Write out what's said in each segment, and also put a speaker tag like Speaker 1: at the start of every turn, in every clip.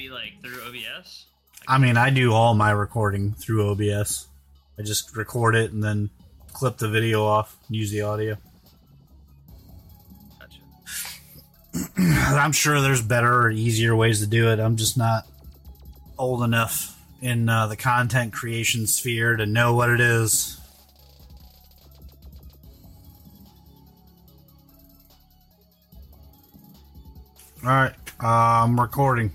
Speaker 1: be like through OBS?
Speaker 2: I mean, I do all my recording through OBS. I just record it and then clip the video off, and use the audio.
Speaker 1: Gotcha.
Speaker 2: I'm sure there's better or easier ways to do it. I'm just not old enough in uh, the content creation sphere to know what it is. All right, uh, I'm recording.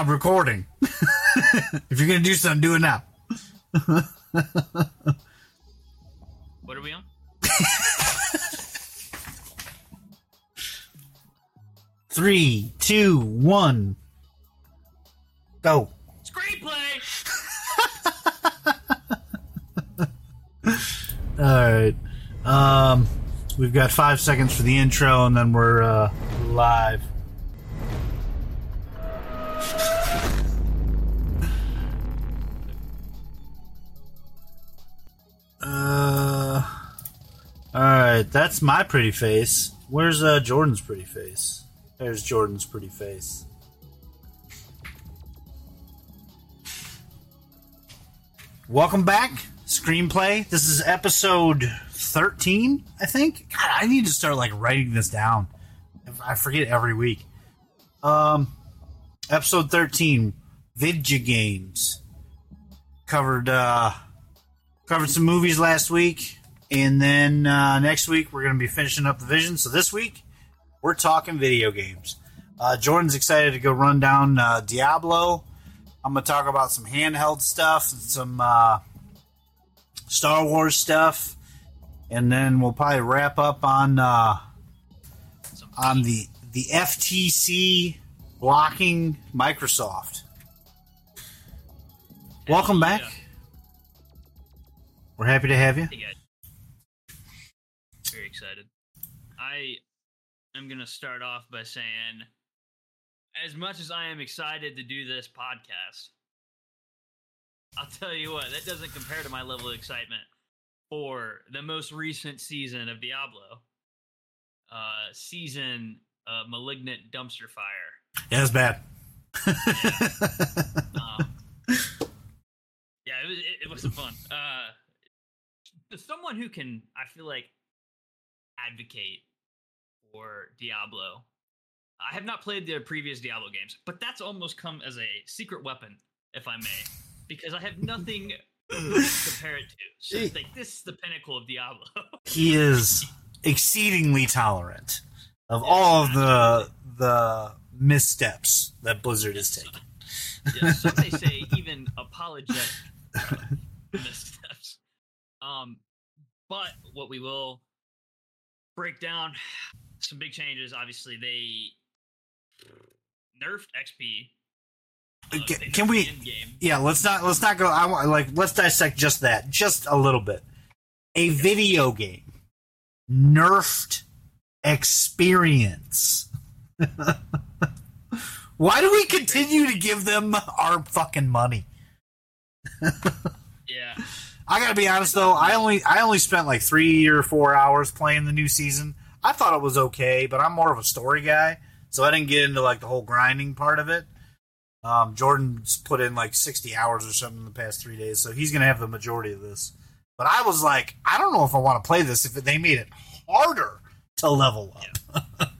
Speaker 2: I'm recording. if you're gonna do something, do it now.
Speaker 1: What are we on?
Speaker 2: Three, two, one, go.
Speaker 1: Screenplay.
Speaker 2: All right. Um, we've got five seconds for the intro, and then we're uh, live. Right. That's my pretty face. Where's uh, Jordan's pretty face? There's Jordan's pretty face. Welcome back, screenplay. This is episode thirteen, I think. God, I need to start like writing this down. I forget every week. Um, episode thirteen, Vidya Games. Covered uh, covered some movies last week, and then uh, next week we're gonna be finishing up the vision. So this week we're talking video games. Uh, Jordan's excited to go run down uh, Diablo. I'm gonna talk about some handheld stuff and some uh, Star Wars stuff, and then we'll probably wrap up on uh, on the the FTC blocking Microsoft. Welcome back. We're happy to have you.
Speaker 1: Hey guys. Very excited. I am going to start off by saying, as much as I am excited to do this podcast, I'll tell you what, that doesn't compare to my level of excitement for the most recent season of Diablo. Uh, season uh, Malignant Dumpster Fire.
Speaker 2: Yeah, it's bad.
Speaker 1: Um, yeah, it, was, it, it wasn't fun. Uh, someone who can, I feel like, advocate for Diablo. I have not played the previous Diablo games, but that's almost come as a secret weapon, if I may, because I have nothing to compare it to. So it's like this is the pinnacle of Diablo.
Speaker 2: he is exceedingly tolerant of all of the the missteps that Blizzard is taking.
Speaker 1: yeah, some may say even apologetic uh, missteps. Um, but what we will break down some big changes. Obviously, they nerfed XP. uh,
Speaker 2: Ca-
Speaker 1: they
Speaker 2: can we- Yeah, let's not let's not go. I want like let's dissect just that just a little bit. A video game nerfed experience. Why do we continue to give them our fucking money?
Speaker 1: Yeah,
Speaker 2: I gotta be honest though, I only I only spent like three or four hours playing the new season. I thought it was okay, but I'm more of a story guy, so I didn't get into like the whole grinding part of it. Um, Jordan's put in like 60 hours or something in the past three days, so he's gonna have the majority of this. But I was like, I don't know if I want to play this if they made it harder to level up.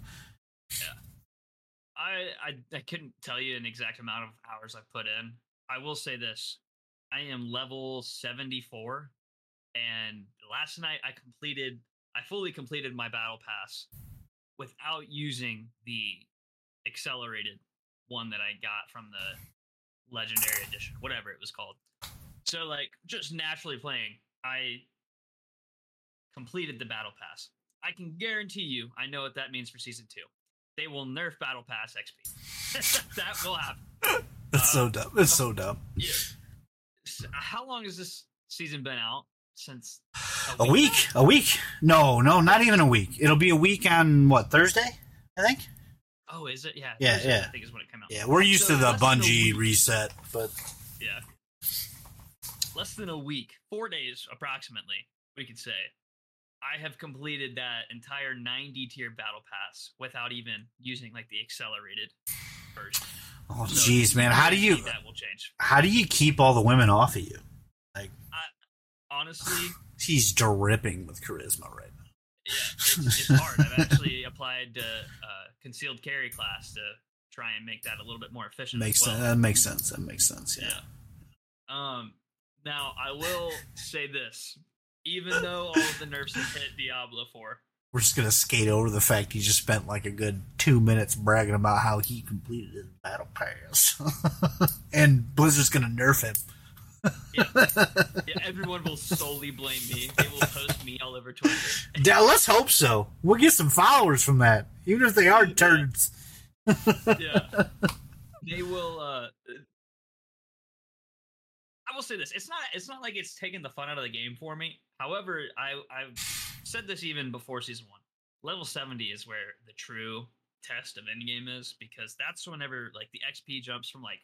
Speaker 1: I, I I couldn't tell you an exact amount of hours I put in. I will say this: I am level seventy four, and last night I completed, I fully completed my battle pass without using the accelerated one that I got from the legendary edition, whatever it was called. So like just naturally playing, I completed the battle pass. I can guarantee you, I know what that means for season two. They will nerf battle pass XP. that will happen.
Speaker 2: It's so uh, dumb. It's so dumb.
Speaker 1: Yeah. How long has this season been out? Since
Speaker 2: A week? A week? No, no, not even a week. It'll be a week on what Thursday? I think.
Speaker 1: Oh, is it? Yeah.
Speaker 2: Yeah,
Speaker 1: Thursday,
Speaker 2: yeah.
Speaker 1: I think is when it came out.
Speaker 2: Yeah, we're used
Speaker 1: So
Speaker 2: to the
Speaker 1: a
Speaker 2: Bungie reset, but
Speaker 1: Yeah. Less than a week, four days approximately, we could say. I have completed that entire 90 tier battle pass without even using like the accelerated version.
Speaker 2: oh
Speaker 1: So
Speaker 2: jeez, man, how do you
Speaker 1: That will change.
Speaker 2: how do you keep all the women off of you?
Speaker 1: Honestly,
Speaker 2: he's dripping with charisma right now.
Speaker 1: yeah, it's, it's hard. I've actually applied to uh, concealed carry class to try and make that a little bit more efficient.
Speaker 2: Makes
Speaker 1: well.
Speaker 2: sense. That makes sense. That makes sense. Yeah.
Speaker 1: Yeah. Um. Now I will say this: even though all of the nerfs have hit Diablo Four,
Speaker 2: We're just gonna skate over the fact he just spent like a good two minutes bragging about how he completed his battle pass, and Blizzard's gonna nerf him.
Speaker 1: yeah, everyone will solely blame me. They will post me all over Twitter.
Speaker 2: Yeah, let's hope so. We'll get some followers from that, even if they are turds.
Speaker 1: yeah, they will. uh I will say this: it's not. It's not like it's taking the fun out of the game for me. However, I I've said this even before season one. Level seventy is where the true test of endgame is because that's whenever like the XP jumps from like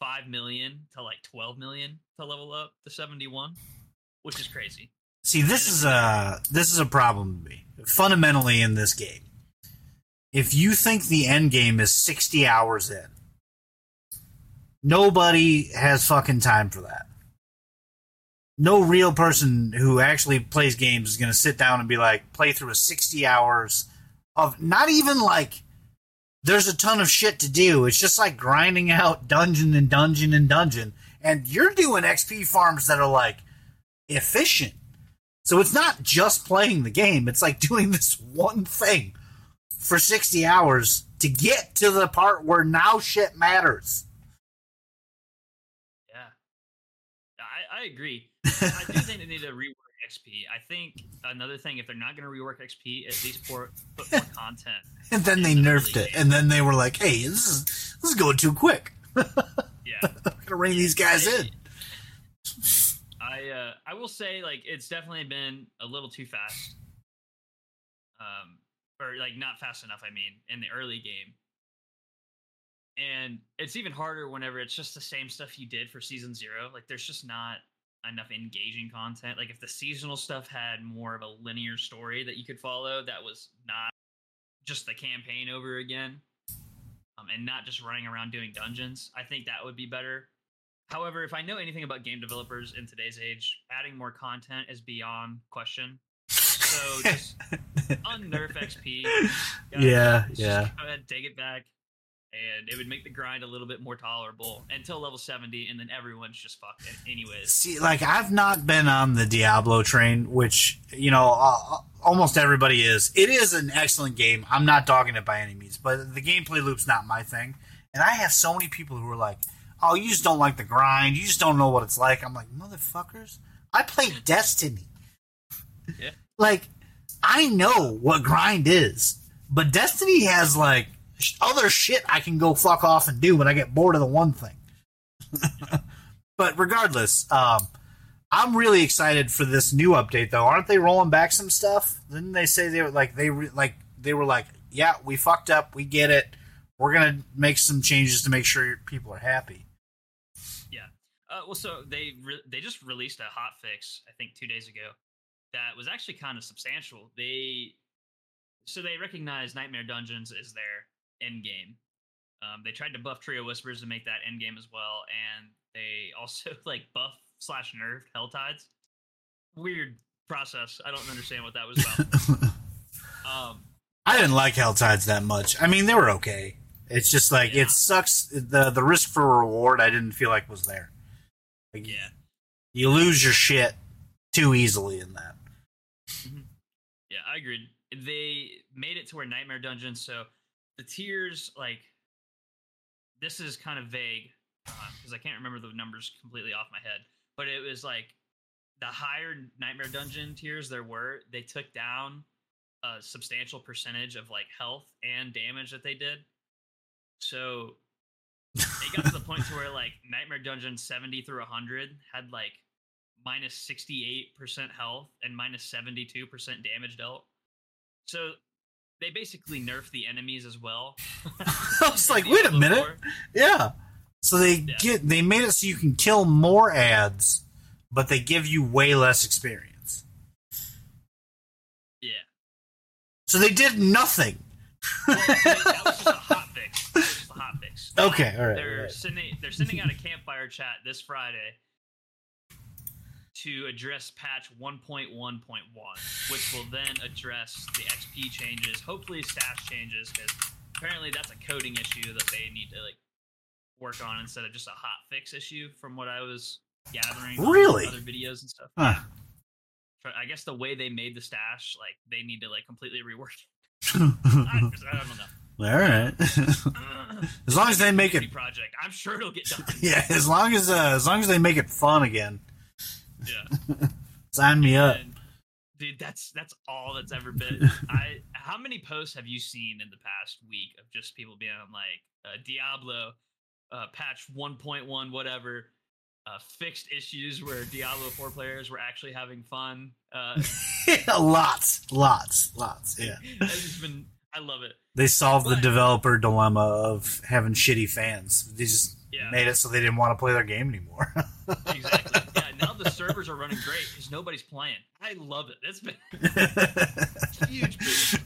Speaker 1: five million to like twelve million to level up to seventy one, which is crazy.
Speaker 2: See, this is a this is a problem to me. Fundamentally, in this game, if you think the end game is sixty hours in, nobody has fucking time for that. No real person who actually plays games is going to sit down and be like, play through a sixty hours of not even like. There's a ton of shit to do. It's just like grinding out dungeon and dungeon and dungeon, and you're doing XP farms that are like efficient. So it's not just playing the game, it's like doing this one thing for 60 hours to get to the part where now shit matters.
Speaker 1: Yeah, I I agree. I do think they need to rework XP. I think another thing, if they're not going to rework XP, at least pour, put more content.
Speaker 2: And then they
Speaker 1: the
Speaker 2: nerfed it. And then they were like, hey, this is, this is going too quick.
Speaker 1: Yeah,
Speaker 2: I'm going to rein these guys in.
Speaker 1: I uh, I will say like it's definitely been a little too fast. Um, or like not fast enough. I mean, in the early game. And it's even harder whenever it's just the same stuff you did for season zero. Like there's just not enough engaging content. Like if the seasonal stuff had more of a linear story that you could follow, that was not just the campaign over again. Um, and not just running around doing dungeons. I think that would be better. However, if I know anything about game developers in today's age, adding more content is beyond question. So just unnerf XP.
Speaker 2: Yeah,
Speaker 1: Just
Speaker 2: yeah.
Speaker 1: Go ahead, take it back, and it would make the grind a little bit more tolerable until level seventy, and then everyone's just fucked an- anyways.
Speaker 2: See, like, I've not been on the Diablo train, which, you know, uh, almost everybody is. It is an excellent game. I'm not dogging it by any means, but the gameplay loop's not my thing. And I have so many people who are like, oh, you just don't like the grind. You just don't know what it's like. I'm like, motherfuckers, I play Destiny.
Speaker 1: Yeah.
Speaker 2: Like, I know what grind is, but Destiny has, like, other shit I can go fuck off and do when I get bored of the one thing. but regardless, um, I'm really excited for this new update, though. Aren't they rolling back some stuff? Didn't they say they were like they re- like they were like, yeah, we fucked up, we get it. We're gonna make some changes to make sure people are happy.
Speaker 1: Yeah. Uh, well, so they re- they just released a hot fix, I think, two days ago. That was actually kind of substantial. They so they recognize Nightmare Dungeons is their end game. Um, they tried to buff Tree of Whispers to make that end game as well, and they also like buff slash nerfed Helltides. Weird process. I don't understand what that was about. um,
Speaker 2: I didn't like Helltides that much. I mean, they were okay. It's just like
Speaker 1: Yeah.
Speaker 2: it sucks. The the risk for reward, I didn't feel like was there. Like,
Speaker 1: yeah.
Speaker 2: you lose your shit too easily in that.
Speaker 1: Yeah, I agreed. They made it to where Nightmare Dungeons, so the tiers, like, this is kind of vague uh, because I can't remember the numbers completely off my head, but it was like the higher Nightmare Dungeon tiers there were, they took down a substantial percentage of like health and damage that they did. So it got to the point to where like Nightmare Dungeon 70 through 100 had like minus 68% health and minus 72% damage dealt. So they basically nerf the enemies as well.
Speaker 2: I was like, wait a minute. Yeah. So they
Speaker 1: Yeah.
Speaker 2: get they made it so you can kill more ads, but they give you way less experience.
Speaker 1: Yeah.
Speaker 2: So they did nothing.
Speaker 1: Well, that was just a hot fix. Just a hot fix.
Speaker 2: Okay, all right.
Speaker 1: they're
Speaker 2: all right.
Speaker 1: sending they're sending out a campfire chat this Friday to address patch 1.1.1, which will then address the XP changes, hopefully stash changes, because apparently that's a coding issue that they need to like work on instead of just a hot fix issue, from what I was gathering.
Speaker 2: Really?
Speaker 1: other videos and stuff.
Speaker 2: Huh.
Speaker 1: I guess the way they made the stash, like they need to like completely rework. it. I, I don't know.
Speaker 2: all right. as long as they make it,
Speaker 1: project. I'm sure it'll get done.
Speaker 2: yeah. As long as uh, as long as they make it fun again,
Speaker 1: Yeah.
Speaker 2: sign me up.
Speaker 1: And, dude, that's that's all that's ever been. I how many posts have you seen in the past week of just people being like uh, Diablo uh, patch 1.1 whatever uh, fixed issues where Diablo 4 players were actually having fun. Uh,
Speaker 2: lots, lots, lots. Yeah.
Speaker 1: been I love it.
Speaker 2: They solved the developer dilemma of having shitty fans. They just
Speaker 1: Yeah.
Speaker 2: made it so they didn't want to play their game anymore.
Speaker 1: Exactly. Yeah. Now the servers are running great because nobody's playing. I love it. It's been huge. boost.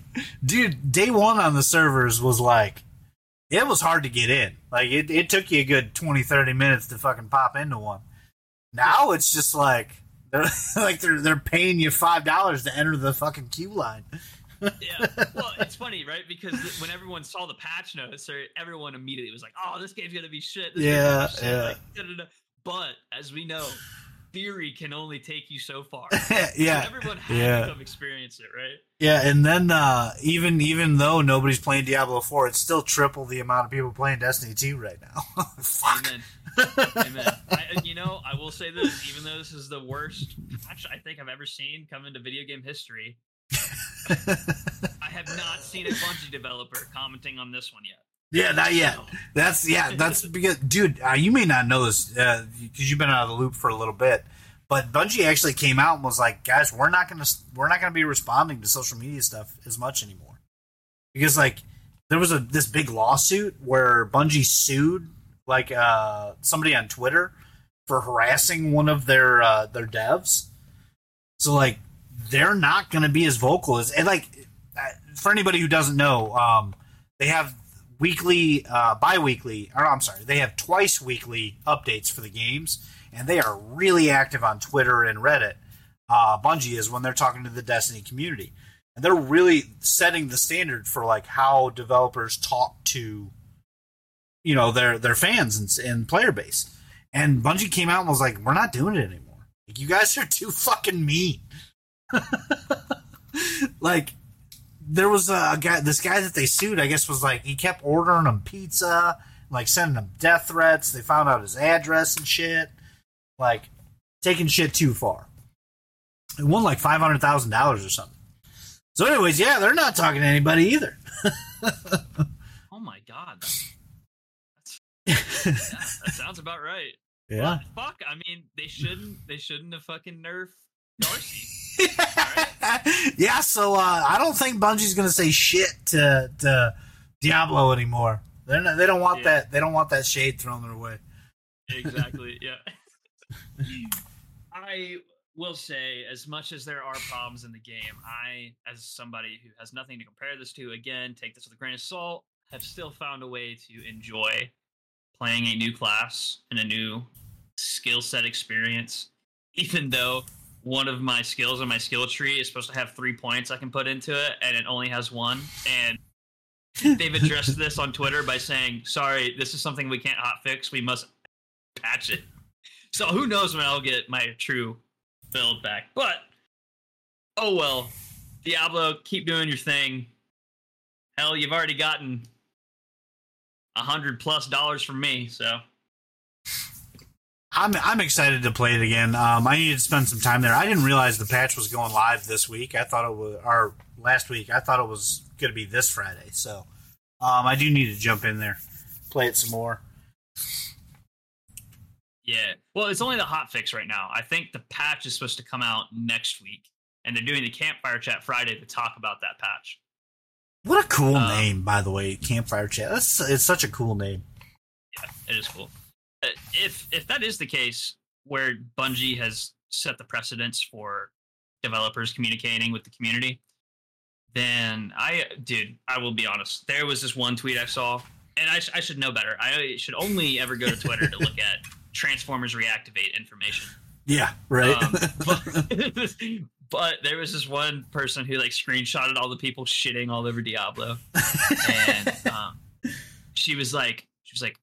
Speaker 2: Dude, day one on the servers was like, it was hard to get in. Like, it, it took you a good 20, 30 minutes to fucking pop into one. Now it's just like, they're, like they're, they're paying you $5 to enter the fucking queue line.
Speaker 1: yeah. Well, it's funny, right? Because when everyone saw the patch notes, or everyone immediately was like, "Oh, this game's gonna be shit." This
Speaker 2: Yeah,
Speaker 1: gonna be shit,"
Speaker 2: yeah.
Speaker 1: like. But as we know, theory can only take you so far.
Speaker 2: yeah.
Speaker 1: So everyone had
Speaker 2: yeah.
Speaker 1: to come experience it, right?
Speaker 2: Yeah, and then uh, even even though nobody's playing Diablo 4, it's still triple the amount of people playing Destiny 2 right now.
Speaker 1: Amen. Amen. I, you know, I will say this: even though this is the worst patch I think I've ever seen come into video game history, I have not seen a Bungie developer commenting on this one yet.
Speaker 2: Yeah, not yet. That's yeah. That's because, dude, uh, you may not know this because you've been out of the loop for a little bit. But Bungie actually came out and was like, "Guys, we're not gonna we're not gonna be responding to social media stuff as much anymore," because like there was a this big lawsuit where Bungie sued like uh, somebody on Twitter for harassing one of their uh, their devs. So like they're not gonna be as vocal as and like uh, for anybody who doesn't know, um, they have weekly, uh, bi-weekly, or I'm sorry, they have twice weekly updates for the games, and they are really active on Twitter and Reddit. Uh, Bungie is when they're talking to the Destiny community, and they're really setting the standard for like how developers talk to, you know, their their fans and, and player base. And Bungie came out and was like, "We're not doing it anymore. Like, you guys are too fucking mean." like there was a guy this guy that they sued i guess was like he kept ordering them pizza like sending them death threats. They found out his address and shit. Like taking shit too far. It won like $500000 or something. So anyways yeah they're not talking to anybody either.
Speaker 1: Oh my god, that's, that's, yeah, that sounds about right.
Speaker 2: yeah.
Speaker 1: Fuck, I mean, they shouldn't. They shouldn't have fucking nerfed Darcy.
Speaker 2: yeah so uh, i don't think bungie's gonna say shit to, to diablo anymore They're not, they don't want
Speaker 1: Yeah.
Speaker 2: that they don't want that shade thrown their way
Speaker 1: exactly. Yeah. I will say, as much as there are problems in the game, I, as somebody who has nothing to compare this to, again, take this with a grain of salt, have still found a way to enjoy playing a new class and a new skill set experience, even though one of my skills in my skill tree is supposed to have three points I can put into it, and it only has one. And they've addressed this on Twitter by saying, "Sorry, this is something we can't hotfix. We must patch it." So who knows when I'll get my true build back? But oh well, Diablo, keep doing your thing. Hell, you've already gotten a hundred plus dollars from me, so
Speaker 2: I'm I'm excited to play it again. Um, I needed to spend some time there. I didn't realize the patch was going live this week. I thought it was or last week. I thought it was going to be this Friday. So um, I do need to jump in there, play it some more.
Speaker 1: yeah. Well, it's only the hot fix right now. I think the patch is supposed to come out next week, and they're doing the campfire chat Friday to talk about that patch.
Speaker 2: What a cool
Speaker 1: Um,
Speaker 2: name, by the way, Campfire Chat. That's it's such a cool name.
Speaker 1: Yeah, it is cool. If if that is the case, where Bungie has set the precedence for developers communicating with the community, then I, dude, I will be honest. There was this one tweet I saw, and I, sh- I should know better. I should only ever go to Twitter to look at Transformers reactivate information.
Speaker 2: Yeah, right.
Speaker 1: Um, but, but there was this one person who like screenshotted all the people shitting all over Diablo, and um, she was like, she was like,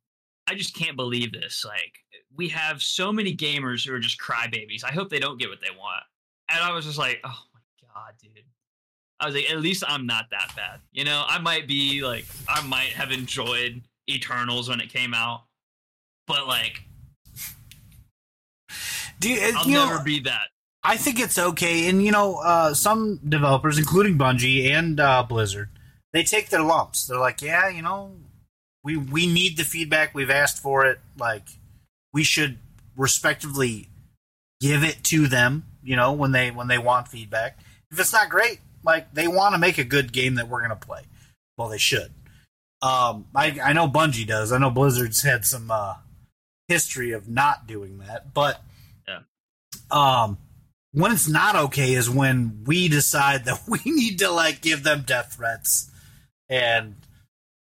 Speaker 1: I just can't believe this. Like, we have so many gamers who are just crybabies. I hope they don't get what they want. And I was just like, oh my god, dude. I was like, at least I'm not that bad. You know, I might be like, I might have enjoyed Eternals when it came out, but like, I'll
Speaker 2: you know,
Speaker 1: never be that.
Speaker 2: I think it's okay, and you know, uh, some developers, including Bungie and uh, Blizzard, they take their lumps. They're like, yeah, you know, we we need the feedback. We've asked for it. Like, we should respectively give it to them. You know, when they when they want feedback. If it's not great, like they want to make a good game that we're gonna play. Well, they should. Um, I I know Bungie does. I know Blizzard's had some uh, history of not doing that, but
Speaker 1: Yeah.
Speaker 2: um when it's not okay is when we decide that we need to like give them death threats and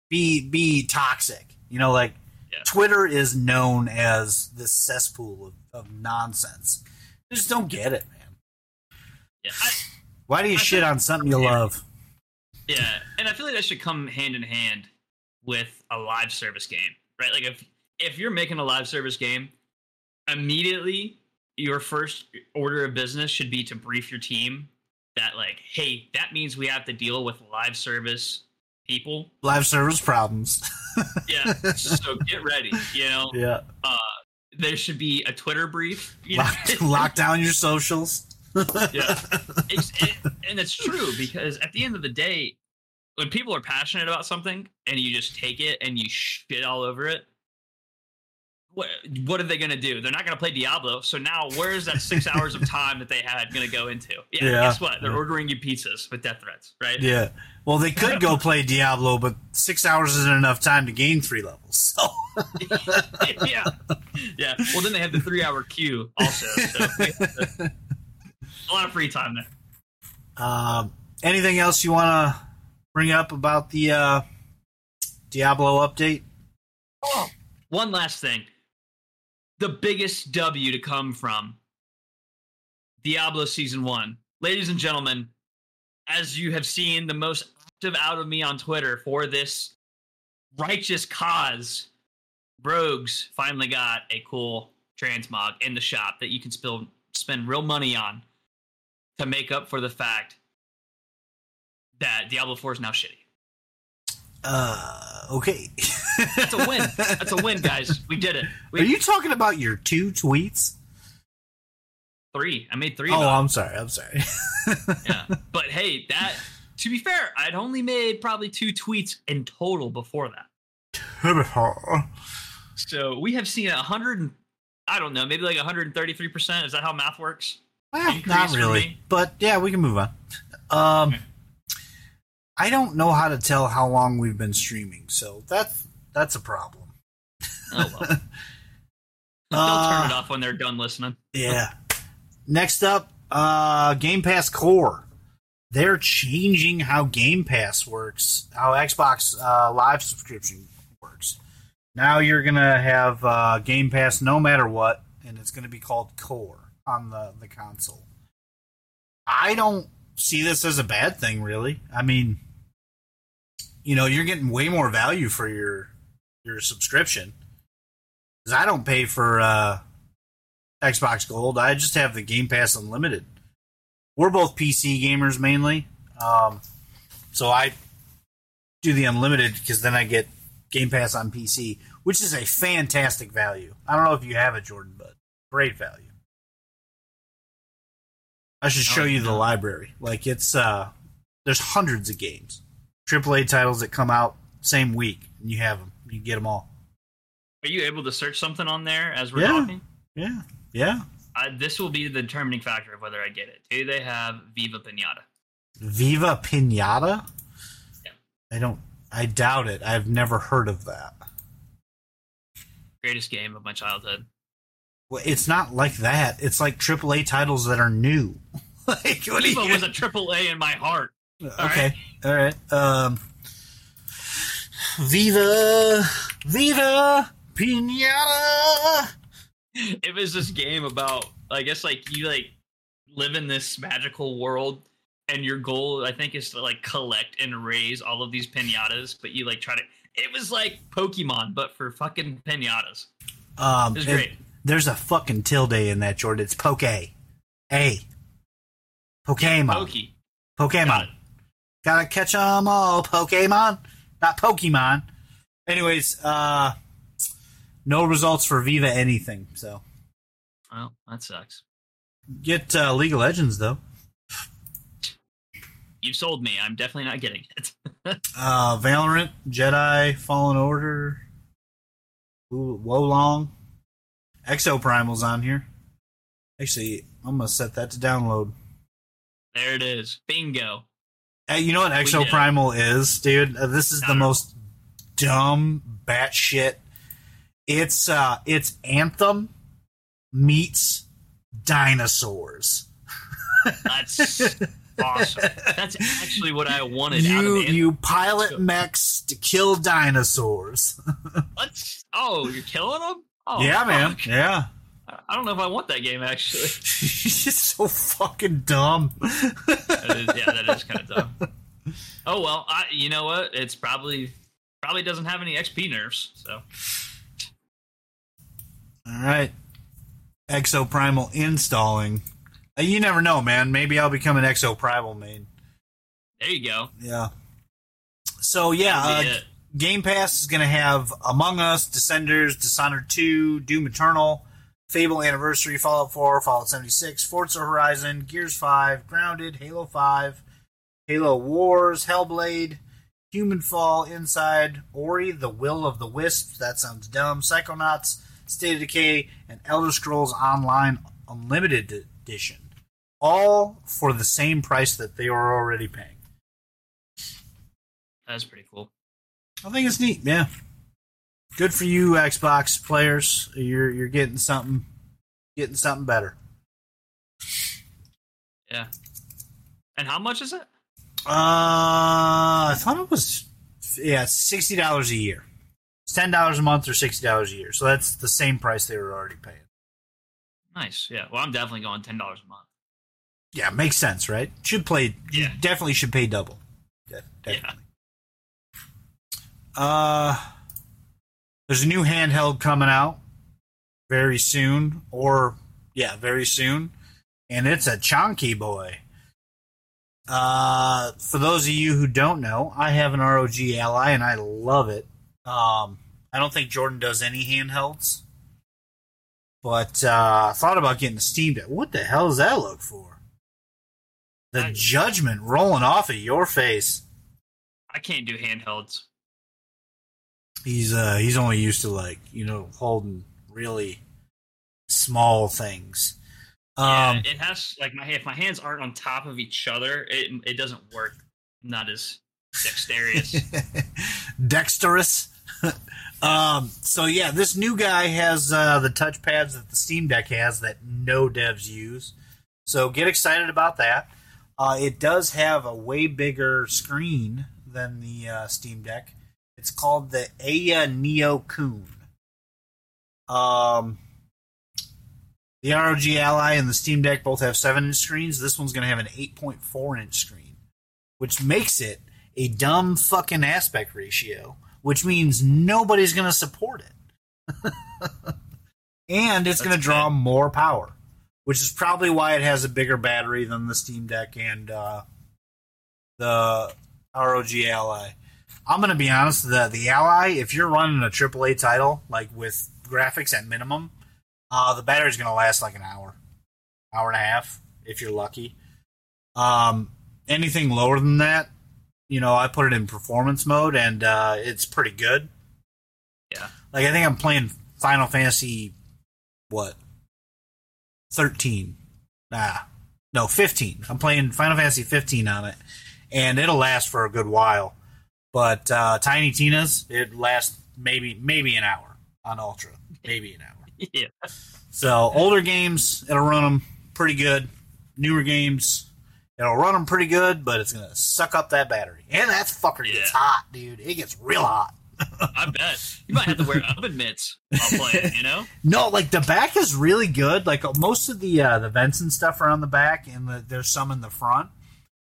Speaker 2: be be toxic. You know, like
Speaker 1: Yeah.
Speaker 2: Twitter is known as this cesspool of, of nonsense. I just don't get it, man.
Speaker 1: Yeah, I,
Speaker 2: Why do you
Speaker 1: I
Speaker 2: shit on something you
Speaker 1: Yeah.
Speaker 2: love?
Speaker 1: Yeah, and I feel like that should come hand in hand with a live service game, right? Like if if you're making a live service game, immediately your first order of business should be to brief your team that like, hey, that means we have to deal with live service people.
Speaker 2: Live service problems.
Speaker 1: Yeah, so get ready. You know,
Speaker 2: yeah.
Speaker 1: uh, there should be a Twitter brief. You know?
Speaker 2: Lock, lock down your socials.
Speaker 1: yeah, it's, it, and it's true because at the end of the day, when people are passionate about something and you just take it and you shit all over it, what what are they going to do? They're not going to play Diablo. So now, where's that six hours of time that they had going to go into? Yeah,
Speaker 2: Yeah.
Speaker 1: guess what? They're ordering you pizzas with death threats, right?
Speaker 2: Yeah. Well, they could go play Diablo, but six hours isn't enough time to gain three levels. So
Speaker 1: yeah, yeah. Well, then they have the three-hour queue also. So we have to- a lot of free time there.
Speaker 2: Um, anything else you want to bring up about the uh, Diablo update?
Speaker 1: Oh, one last thing. The biggest W to come from Diablo Season 1. Ladies and gentlemen, as you have seen, the most out of me on Twitter for this righteous cause, Rogues finally got a cool transmog in the shop that you can spill, spend real money on to make up for the fact that Diablo 4 is now shitty.
Speaker 2: Uh, okay.
Speaker 1: That's a win. That's a win, guys. We did it. We,
Speaker 2: Are you talking about your two tweets?
Speaker 1: three. I made three.
Speaker 2: Oh. I'm sorry. I'm sorry.
Speaker 1: yeah. But hey, that to be fair, I'd only made probably two tweets in total before that. So we have seen a hundred I don't know, maybe like 133 percent. Is that how math works?
Speaker 2: Well, not really, but yeah, we can move on. Um,
Speaker 1: Okay.
Speaker 2: I don't know how to tell how long we've been streaming, so that's that's a problem.
Speaker 1: Oh well. They'll
Speaker 2: Uh,
Speaker 1: turn it off when they're done listening.
Speaker 2: Yeah. Next up, uh, Game Pass Core. They're changing how Game Pass works, how Xbox uh, Live subscription works. Now you're gonna have uh, Game Pass no matter what, and it's gonna be called Core on the the console. I don't see this as a bad thing, really. I mean, you know, you're getting way more value for your your subscription because I don't pay for uh, Xbox Gold. I just have the Game Pass Unlimited. We're both PC gamers mainly, um, so I do the Unlimited because then I get Game Pass on PC, which is a fantastic value. I don't know if you have it, Jordan, but great value. I should show you the library. Like it's uh, there's hundreds of games, AAA titles that come out same week, and you have them. You get them all.
Speaker 1: Are you able to search something on there as we're
Speaker 2: Yeah.
Speaker 1: talking?
Speaker 2: Yeah, yeah.
Speaker 1: Uh, this will be the determining factor of whether I get it. Do they have Viva Pinata?
Speaker 2: Viva Pinata. Yeah. I don't. I doubt it. I've never heard of that.
Speaker 1: Greatest game of my childhood.
Speaker 2: Well, it's not like that. It's like AAA titles that are new. like what you?
Speaker 1: was a AAA in my heart.
Speaker 2: okay, all right. Um, Viva, Viva, Pinata.
Speaker 1: It was this game about, I guess, like you like live in this magical world, and your goal, I think, is to like collect and raise all of these pinatas. But you like try to. It was like Pokemon, but for fucking pinatas.
Speaker 2: Um,
Speaker 1: It was great.
Speaker 2: there's a fucking tilde in that, Jordan. It's Poke. A. Pokemon.
Speaker 1: Pokey.
Speaker 2: Pokemon.
Speaker 1: Got.
Speaker 2: Gotta catch 'em all, Pokemon. Not Pokemon. Anyways, uh, no results for Viva anything. So
Speaker 1: Well, that sucks.
Speaker 2: get uh, League of Legends though.
Speaker 1: You've sold me. I'm definitely not getting it.
Speaker 2: Uh, Valorant, Jedi, Fallen Order, Wo- Wolong, Exoprimal's on here. Actually, I'm gonna set that to download.
Speaker 1: there it is. Bingo.
Speaker 2: Hey, you know what Exo. Primal is, dude? Uh, this is
Speaker 1: I
Speaker 2: the most dumb batshit. It's uh, it's Anthem meets dinosaurs.
Speaker 1: That's awesome. That's actually what I wanted out of
Speaker 2: You you pilot
Speaker 1: So-
Speaker 2: mech to kill dinosaurs.
Speaker 1: Let's. Oh, you're killing them. Oh,
Speaker 2: yeah, man. Yeah.
Speaker 1: I don't know if I want that game actually.
Speaker 2: It's so fucking dumb.
Speaker 1: That is, yeah, that is kind of dumb. Oh well, I, you know what? It's probably probably doesn't have any XP nerfs. So
Speaker 2: All right. Exoprimal installing. Uh, You never know, man. Maybe I'll become an Exoprimal main.
Speaker 1: there you go.
Speaker 2: Yeah. So yeah, uh. Game Pass is going to have Among Us, Descenders, Dishonored 2, Doom Eternal, Fable Anniversary, Fallout 4, Fallout 76, Forza Horizon, Gears 5, Grounded, Halo 5, Halo Wars, Hellblade, Human Fall, Inside, Ori, The Will of the Wisps, that sounds dumb, Psychonauts, State of Decay, and Elder Scrolls Online Unlimited Edition. All for the same price that they were already paying.
Speaker 1: That's pretty cool.
Speaker 2: I think it's neat. Yeah, good for you, Xbox players. You're you're getting something, getting something better.
Speaker 1: Yeah. And how much is it?
Speaker 2: Uh, I thought it was yeah, sixty dollars a year. Ten dollars a month or sixty dollars a year. So that's the same price they were already paying.
Speaker 1: Nice. Yeah. Well, I'm definitely going ten dollars a month.
Speaker 2: Yeah, makes sense, right? Should play. you
Speaker 1: Yeah.
Speaker 2: definitely should pay double. De- definitely. Uh, there's a new handheld coming out very soon, or yeah, very soon, and it's a chunky boy. Uh, for those of you who don't know, I have an ROG Ally and I love it. Um, I don't think Jordan does any handhelds, but uh, I thought about getting a Steam Deck. What the hell does that look for? The
Speaker 1: Nice.
Speaker 2: judgment rolling off of your face.
Speaker 1: I can't do handhelds.
Speaker 2: He's uh he's only used to like you know holding really small things.
Speaker 1: Yeah,
Speaker 2: Um,
Speaker 1: it has like my if my hands aren't on top of each other, it it doesn't work. I'm not as dexterous.
Speaker 2: dexterous. um, so yeah, this new guy has uh, the touchpads that the Steam Deck has that no devs use. So get excited about that. Uh, it does have a way bigger screen than the uh, Steam Deck. It's called the Aya Neo Kun. Um, the ROG Ally and the Steam Deck both have seven inch screens. This one's going to have an 8.4 inch screen, which makes it a dumb fucking aspect ratio, which means nobody's going to support it. and it's going to draw more power, which is probably why it has a bigger battery than the Steam Deck and uh, the ROG Ally. I'm going to be honest, the the Ally, if you're running a AAA title like with graphics at minimum, uh, the battery's going to last like an hour, hour and a half if you're lucky. Um, anything lower than that, you know, I put it in performance mode and uh, it's pretty good.
Speaker 1: Yeah.
Speaker 2: Like I think I'm playing Final Fantasy, what, thirteen? Ah, no, fifteen. I'm playing Final Fantasy 15 on it, and it'll last for a good while. But uh, Tiny Tina's it lasts maybe maybe an hour on Ultra, maybe an hour.
Speaker 1: yeah.
Speaker 2: So older games, it'll run them pretty good. Newer games, it'll run them pretty good, but it's gonna suck up that battery, and that fucker gets hot, dude. It gets real hot.
Speaker 1: I bet you might have to wear oven mitts while playing. You know?
Speaker 2: No, like the back is really good. Like most of the uh, the vents and stuff are on the back, and the, there's some in the front.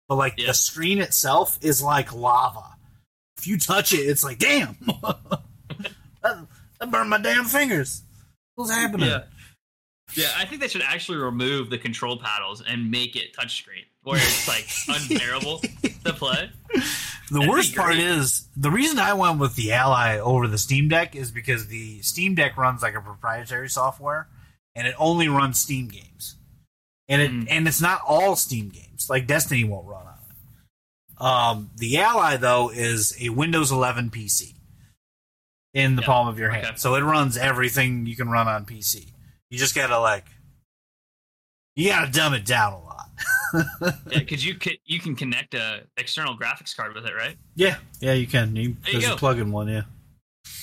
Speaker 2: But like
Speaker 1: Yeah.
Speaker 2: the screen itself is like lava. If you touch it, it's like damn. that, that burned my damn fingers. What's happening?
Speaker 1: Yeah. Yeah, I think they should actually remove the control paddles and make it touchscreen, where it's like unbearable to play.
Speaker 2: The
Speaker 1: That'd
Speaker 2: worst part is the reason I went with the Ally over the Steam Deck is because the Steam Deck runs like a proprietary software, and it only runs Steam games, and it
Speaker 1: Mm.
Speaker 2: and it's not all Steam games. Like Destiny won't run on it. Um, the Ally though is a Windows 11 PC in the
Speaker 1: Yeah,
Speaker 2: palm of your hand,
Speaker 1: okay.
Speaker 2: so it runs everything you can run on PC. You just gotta like, you gotta dumb it down a lot.
Speaker 1: Yeah, because you could you can connect a external graphics card with it, right?
Speaker 2: yeah, yeah, you can. You,
Speaker 1: There you
Speaker 2: there's a
Speaker 1: go.
Speaker 2: plug-in one, yeah.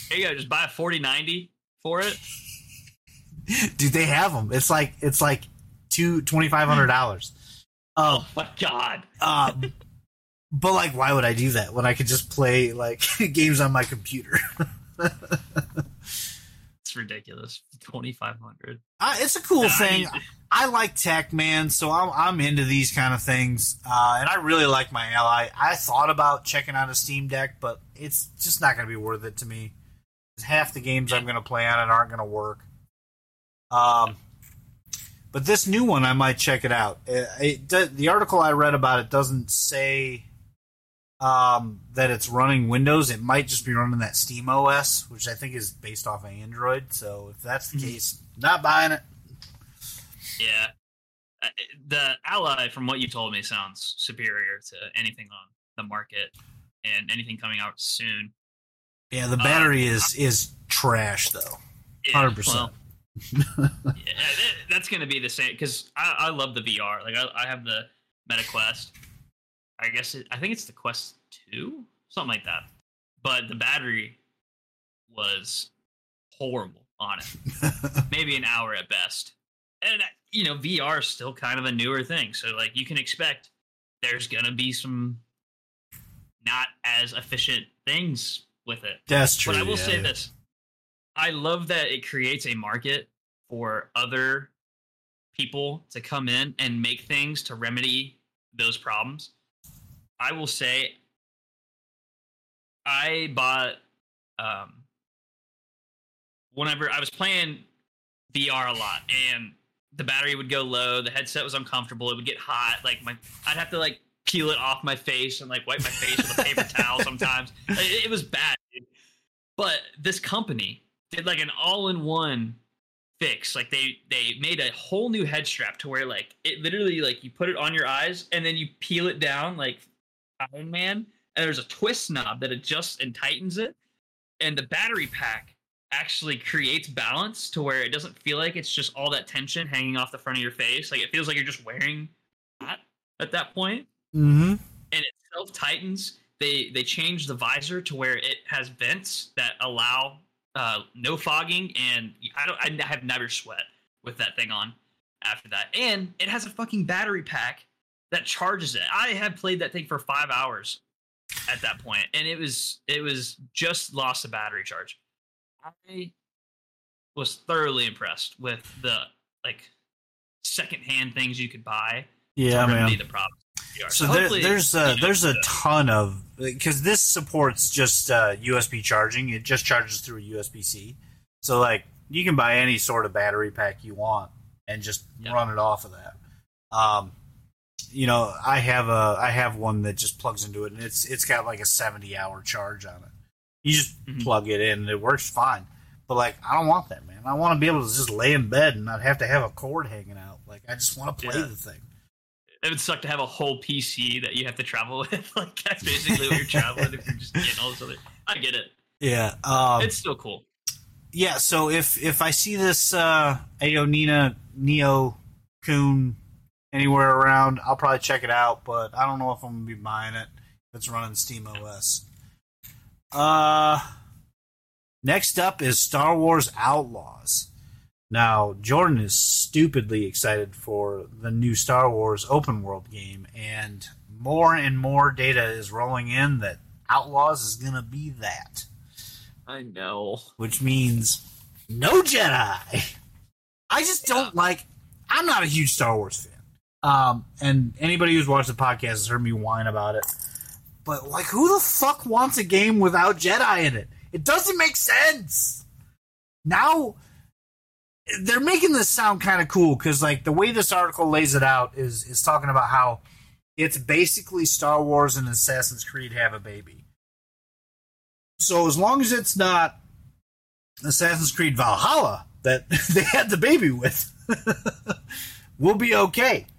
Speaker 1: There you go. Just buy a forty ninety for it.
Speaker 2: Dude, they have them. It's like it's like two twenty five hundred dollars. Um,
Speaker 1: Oh my god.
Speaker 2: uh, but like, why would I do that when I could just play like games on my computer?
Speaker 1: It's ridiculous. Twenty five hundred.
Speaker 2: Uh, it's a cool thing. I like tech, man, so I'm, I'm into these kind of things, uh, and I really like my Ally. I thought about checking out a Steam Deck, but it's just not going to be worth it to me. Half the games I'm going to play on it aren't going to work. Um, but this new one, I might check it out. It, it, the article I read about it doesn't say um, that it's running Windows. It might just be running that Steam OS, which I think is based off of Android. So if that's the
Speaker 1: Mhm.
Speaker 2: case, not buying it.
Speaker 1: Yeah. Uh, The Ally, from what you told me, sounds superior to anything on the market and anything coming out soon.
Speaker 2: Yeah, the
Speaker 1: Uh,
Speaker 2: battery is is trash though.
Speaker 1: Yeah,
Speaker 2: Hundred percent.
Speaker 1: well, yeah, that- that's going to be the same because I, I love the VR. Like I, I have the Meta Quest. I guess it, I think it's the Quest Two, something like that. But the battery was horrible on it. Maybe an hour at best. And you know, VR is still kind of a newer thing, so like you can expect there's gonna be some not as efficient things with it.
Speaker 2: That's true.
Speaker 1: But I will
Speaker 2: yeah,
Speaker 1: say
Speaker 2: yeah.
Speaker 1: this. I love that it creates a market for other people to come in and make things to remedy those problems. I will say I bought um whenever I was playing VR a lot and the battery would go low, the headset was uncomfortable, it would get hot, like my I'd have to like peel it off my face and like wipe my face with a paper towel sometimes. Like, It, it was bad. dude. But this company did like an all-in-one fix. Like they they made a whole new head strap to where like it literally like you put it on your eyes and then you peel it down like Iron Man, and there's a twist knob that adjusts and tightens it, and the battery pack actually creates balance to where it doesn't feel like it's just all that tension hanging off the front of your face. Like it feels like you're just wearing that at that point
Speaker 2: Mhm.
Speaker 1: and it self tightens. They they change the visor to where it has vents that allow uh, no fogging, and I don't I have never sweat with that thing on after that. And it has a fucking battery pack that charges it. I had played that thing for five hours at that point, and it was it was just lost a battery charge. I was thoroughly impressed with the like secondhand things you could buy
Speaker 2: Yeah,
Speaker 1: to
Speaker 2: man.
Speaker 1: the problem. VR.
Speaker 2: So there, there's a there's a ton of because this supports just uh, USB charging. It just charges through a USB C. So like you can buy any sort of battery pack you want and just
Speaker 1: Yeah.
Speaker 2: run it off of that. Um, you know, I have a I have one that just plugs into it and it's it's got like a 70 hour charge on it. You just
Speaker 1: Mhm.
Speaker 2: plug it in and it works fine. But like I don't want that, man. I want to be able to just lay in bed and not have to have a cord hanging out. Like I just want to play
Speaker 1: Yeah.
Speaker 2: the thing.
Speaker 1: it would suck to have a whole PC that you have to travel with. like that's basically what you're traveling if you're just getting all this other. I get it.
Speaker 2: Yeah. Um,
Speaker 1: It's still cool.
Speaker 2: yeah so if if i see this uh ao nina neo coon anywhere around i'll probably check it out but i don't know if i'm gonna be buying it if it's running steam os Uh, next up is Star Wars Outlaws. Now, Jordan is stupidly excited for the new Star Wars open world game, and more and more data is rolling in that Outlaws is going to be that.
Speaker 1: I know.
Speaker 2: Which means no Jedi. I just don't like. I'm not a huge Star Wars fan. Um, and anybody who's watched the podcast has heard me whine about it. But like, who the fuck wants a game without Jedi in it? It doesn't make sense. Now they're making this sound kind of cool because like the way this article lays it out is is talking about how it's basically Star Wars and Assassin's Creed have a baby. So as long as it's not Assassin's Creed Valhalla that they had the baby with, we'll be okay.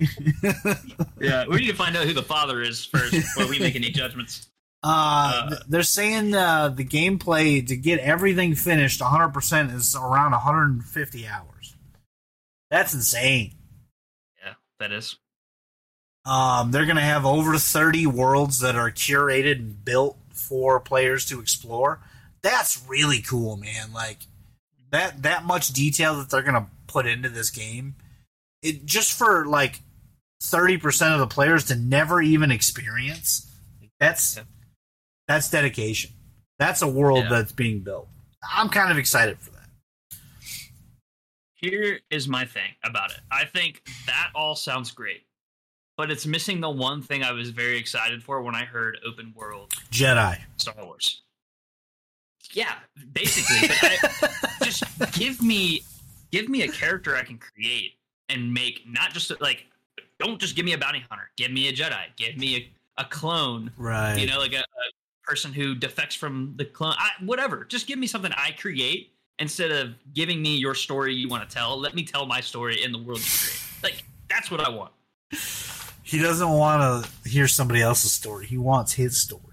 Speaker 1: Yeah, we need to find out who the father is first before we make any judgments.
Speaker 2: Uh, th- they're saying uh, the gameplay to get everything finished 100% is around 150 hours. That's insane.
Speaker 1: Yeah, that is.
Speaker 2: Um, they're going to have over 30 worlds that are curated and built for players to explore. That's really cool, man. Like that that much detail that they're going to put into this game. It just for like 30% of the players to never even experience. That's that's dedication. That's a world
Speaker 1: Yeah.
Speaker 2: that's being built. I'm kind of excited for that.
Speaker 1: Here is my thing about it. I think that all sounds great, but it's missing the one thing I was very excited for when I heard open world
Speaker 2: Jedi.
Speaker 1: Star Wars. Yeah, basically. But I, just give me, give me a character I can create and make not just like, don't just give me a bounty hunter. Give me a Jedi. Give me a, a clone.
Speaker 2: Right.
Speaker 1: You know, like a, a person who defects from the clone. I, whatever. Just give me something I create instead of giving me your story you want to tell. Let me tell my story in the world you create. Like that's what I want.
Speaker 2: he doesn't want to hear somebody else's story. He wants his story.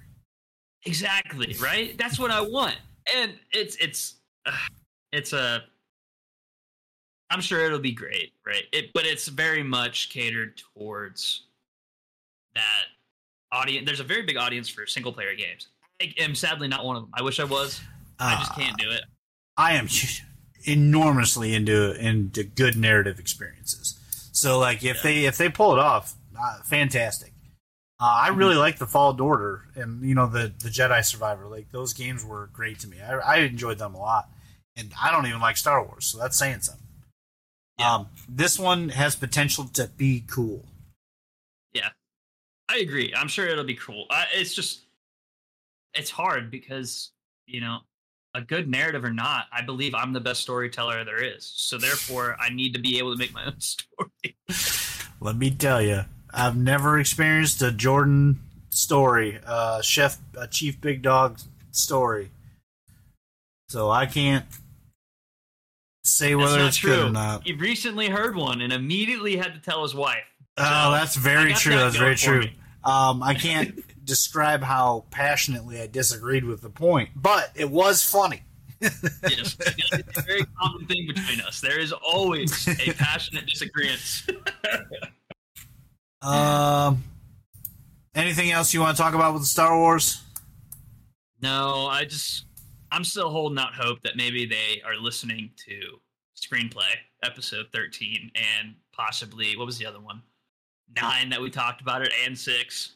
Speaker 1: Exactly, right? That's what I want. And it's it's uh, it's a I'm sure it'll be great, right? It but it's very much catered towards that audience. There's a very big audience for single player games. I am sadly not one of them. I wish I was. I just
Speaker 2: Uh,
Speaker 1: can't do it.
Speaker 2: I am enormously into into good narrative experiences. So like if
Speaker 1: Yeah.
Speaker 2: they if they pull it off, uh, fantastic. Uh, I
Speaker 1: Mm-hmm.
Speaker 2: really like the Fallen Order and you know the the Jedi Survivor. Like those games were great to me. I, I enjoyed them a lot, and I don't even like Star Wars, so that's saying something.
Speaker 1: Yeah.
Speaker 2: Um, this one has potential to be cool.
Speaker 1: Yeah, I agree. I'm sure it'll be cool. I, it's just, it's hard because you know, a good narrative or not, I believe I'm the best storyteller there is. So therefore, I need to be able to make my own story.
Speaker 2: Let me tell you, I've never experienced a Jordan story, uh, chef, a Chief Big Dog story, so I can't say whether it's
Speaker 1: true.
Speaker 2: good or not.
Speaker 1: He recently heard one and immediately had to tell his wife.
Speaker 2: Oh, that's very true.
Speaker 1: that
Speaker 2: That's very true. Um, I can't describe how passionately I disagreed with the point, but it was funny.
Speaker 1: Yes, it's a very common thing between us. There is always a passionate disagreement.
Speaker 2: Um, anything else you want to talk about with Star Wars?
Speaker 1: no, I just I'm still holding out hope that maybe they are listening to screenplay episode 13 and possibly what was the other one? Nine that we talked about it and six.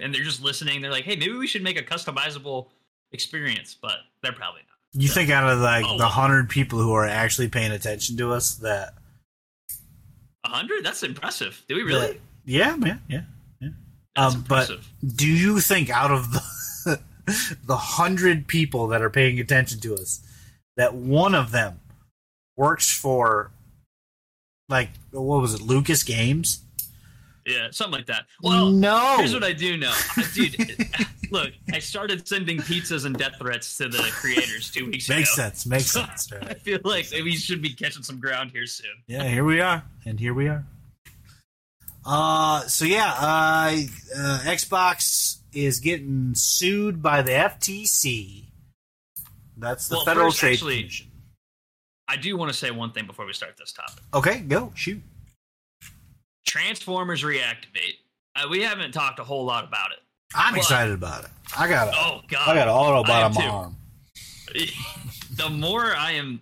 Speaker 1: And they're just listening. They're like, hey, maybe we should make a customizable experience, but they're probably not.
Speaker 2: You think out of like
Speaker 1: Oh.
Speaker 2: the hundred people who are actually paying attention to us that
Speaker 1: A hundred? That's impressive. Do we really?
Speaker 2: that- yeah, man, yeah.
Speaker 1: That's
Speaker 2: um, but- Do you think out of the the hundred people that are paying attention to us, that one of them works for like what was it, Lucas Games?
Speaker 1: Yeah, something like that. Well,
Speaker 2: no.
Speaker 1: Here's what I do know, dude. look, I started sending pizzas and death threats to the creators two weeks ago.
Speaker 2: makes
Speaker 1: ago.
Speaker 2: sense. Makes sense.
Speaker 1: I feel like we should be catching some ground here soon.
Speaker 2: Yeah, here we are, and here we are. Uh, so yeah, uh, uh, Xbox is getting sued by the FTC. That's the
Speaker 1: Well,
Speaker 2: Federal
Speaker 1: first,
Speaker 2: Trade
Speaker 1: actually-
Speaker 2: Commission.
Speaker 1: I do want to say one thing before we start this topic.
Speaker 2: Okay, go shoot.
Speaker 1: Transformers Reactivate. Uh, we haven't talked a whole lot about it.
Speaker 2: I'm excited about it. I got a,
Speaker 1: Oh God,
Speaker 2: I got an Autobot on my
Speaker 1: too.
Speaker 2: arm.
Speaker 1: the more I am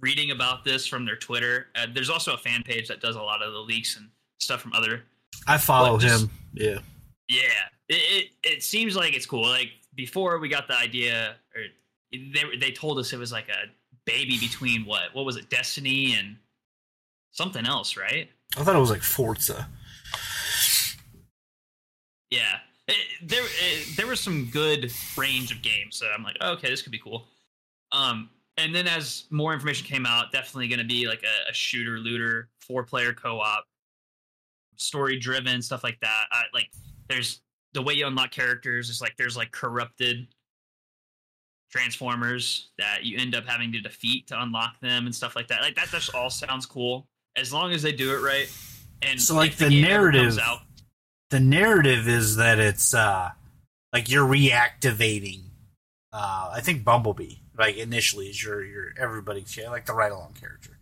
Speaker 1: reading about this from their Twitter, uh, there's also a fan page that does a lot of the leaks and stuff from other.
Speaker 2: I follow
Speaker 1: just-
Speaker 2: him. Yeah.
Speaker 1: Yeah, it, it it seems like it's cool. Like before we got the idea, or they they told us it was like a baby between what what was it, Destiny and something else, right?
Speaker 2: I thought it was like Forza.
Speaker 1: Yeah, it, there it, there was some good range of games, so I'm like, oh, okay, this could be cool. Um, and then as more information came out, definitely going to be like a, a shooter looter, four player co op, story driven stuff like that. I, like there's the way you unlock characters is like there's like corrupted transformers that you end up having to defeat to unlock them and stuff like that. Like that just all sounds cool as long as they do it right. And
Speaker 2: So, like, the
Speaker 1: game
Speaker 2: narrative-
Speaker 1: out,
Speaker 2: The narrative is that it's uh like you're reactivating uh I think Bumblebee, like initially is your your everybody's like the ride along character.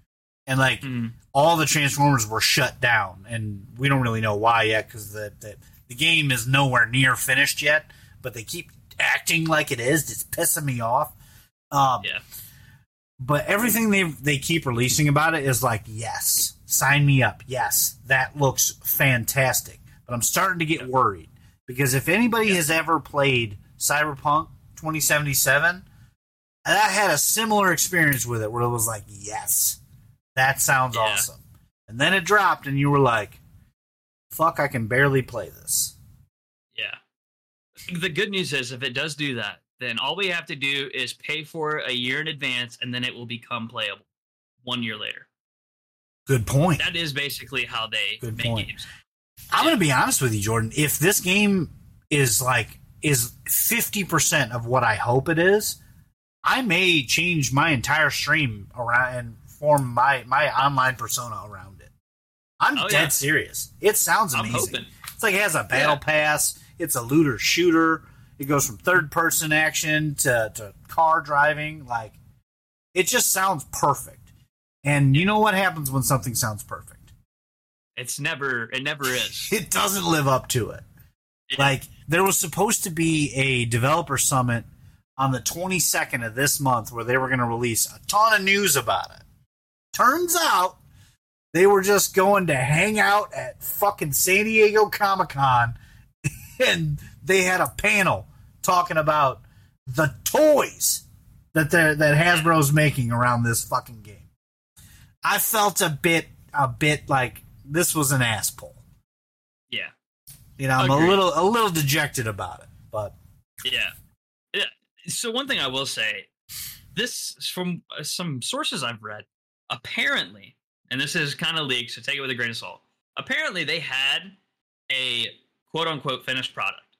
Speaker 2: And like
Speaker 1: Mhm.
Speaker 2: all the Transformers were shut down, and we don't really know why yet because the, the the game is nowhere near finished yet. But they keep acting like it is. It's pissing me off. Um,
Speaker 1: Yeah.
Speaker 2: But everything they they keep releasing about it is like, yes, sign me up. Yes, that looks fantastic. But I'm starting to get worried because if anybody has ever played Cyberpunk 2077, I had a similar experience with it where it was like, yes, that sounds
Speaker 1: Yeah.
Speaker 2: awesome. And then it dropped, and you were like, fuck, I can barely play this.
Speaker 1: Yeah. The good news is, if it does do that, then all we have to do is pay for it a year in advance, and then it will become playable one year later.
Speaker 2: Good point.
Speaker 1: That is basically how they
Speaker 2: Good
Speaker 1: make
Speaker 2: point.
Speaker 1: games.
Speaker 2: I'm going to be honest with you, Jordan. If this game is like is 50% of what I hope it is, I may change my entire stream around and form my my online persona around it. I'm
Speaker 1: Oh,
Speaker 2: dead
Speaker 1: yeah.
Speaker 2: serious. It sounds amazing. It's like it has a battle
Speaker 1: Yeah.
Speaker 2: pass. It's a looter shooter. It goes from third person action to, to car driving. Like it just sounds perfect. And you know what happens when something sounds perfect?
Speaker 1: It's never. It never is.
Speaker 2: It doesn't live up to it. Like there was supposed to be a developer summit on the 22nd of this month where they were going to release a ton of news about it. Turns out they were just going to hang out at fucking San Diego Comic Con and they had a panel talking about the toys that that Hasbro's making around this fucking game. I felt a bit a bit like this was an ass pull.
Speaker 1: Yeah.
Speaker 2: You know, I'm
Speaker 1: Agreed.
Speaker 2: a little a little dejected about it, but
Speaker 1: Yeah. Yeah. So one thing I will say, this from some sources I've read, apparently, and this is kind of leaked, so take it with a grain of salt. Apparently, they had a quote unquote finished product,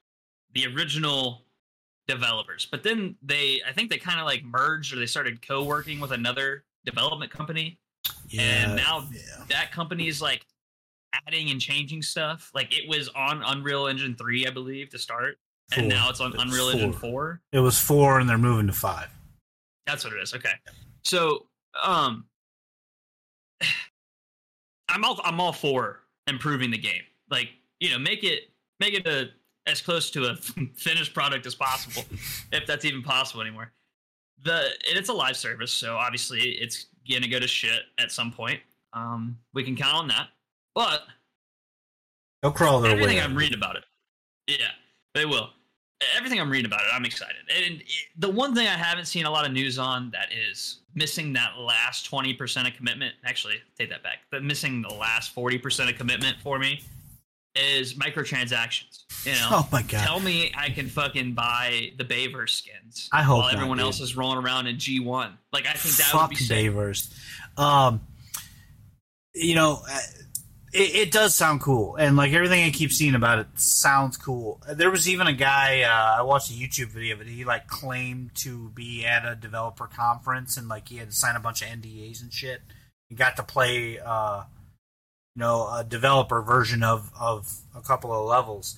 Speaker 1: the original developers, but then they, I think they kind of like merged or they started co-working with another development company, and now
Speaker 2: yeah.
Speaker 1: that company is like adding and changing stuff. Like it was on Unreal Engine three, I believe, to start, and now it's on
Speaker 2: It's
Speaker 1: Unreal Engine
Speaker 2: four.
Speaker 1: four.
Speaker 2: it was four, and they're moving to five.
Speaker 1: That's what it is. Okay. So, um, I'm all I'm all for improving the game. Like, you know, make it make it a as close to a finished product as possible, if that's even possible anymore. The it's a live service, so obviously it's gonna go to shit at some point. Um, we can count on that. But
Speaker 2: They'll crawl their
Speaker 1: everything
Speaker 2: way.
Speaker 1: I'm
Speaker 2: out.
Speaker 1: reading about it, yeah, they will. Everything I'm reading about it, I'm excited. And it, the one thing I haven't seen a lot of news on that is missing that last 20% of commitment. Actually, take that back. But missing the last 40% of commitment for me is microtransactions. You know,
Speaker 2: Oh my god!
Speaker 1: tell me I can fucking buy the Bayverse skins
Speaker 2: I hope
Speaker 1: while
Speaker 2: not,
Speaker 1: everyone
Speaker 2: dude.
Speaker 1: else is rolling around in G1. Like I think that
Speaker 2: Fuck
Speaker 1: would be sick.
Speaker 2: Bayverse. Um, you know, uh, it, it does sound cool, and like everything I keep seeing about it sounds cool. There was even a guy uh, I watched a YouTube video, but he like claimed to be at a developer conference, and like he had to sign a bunch of NDAs and shit. He got to play, uh, you know, a developer version of of a couple of levels.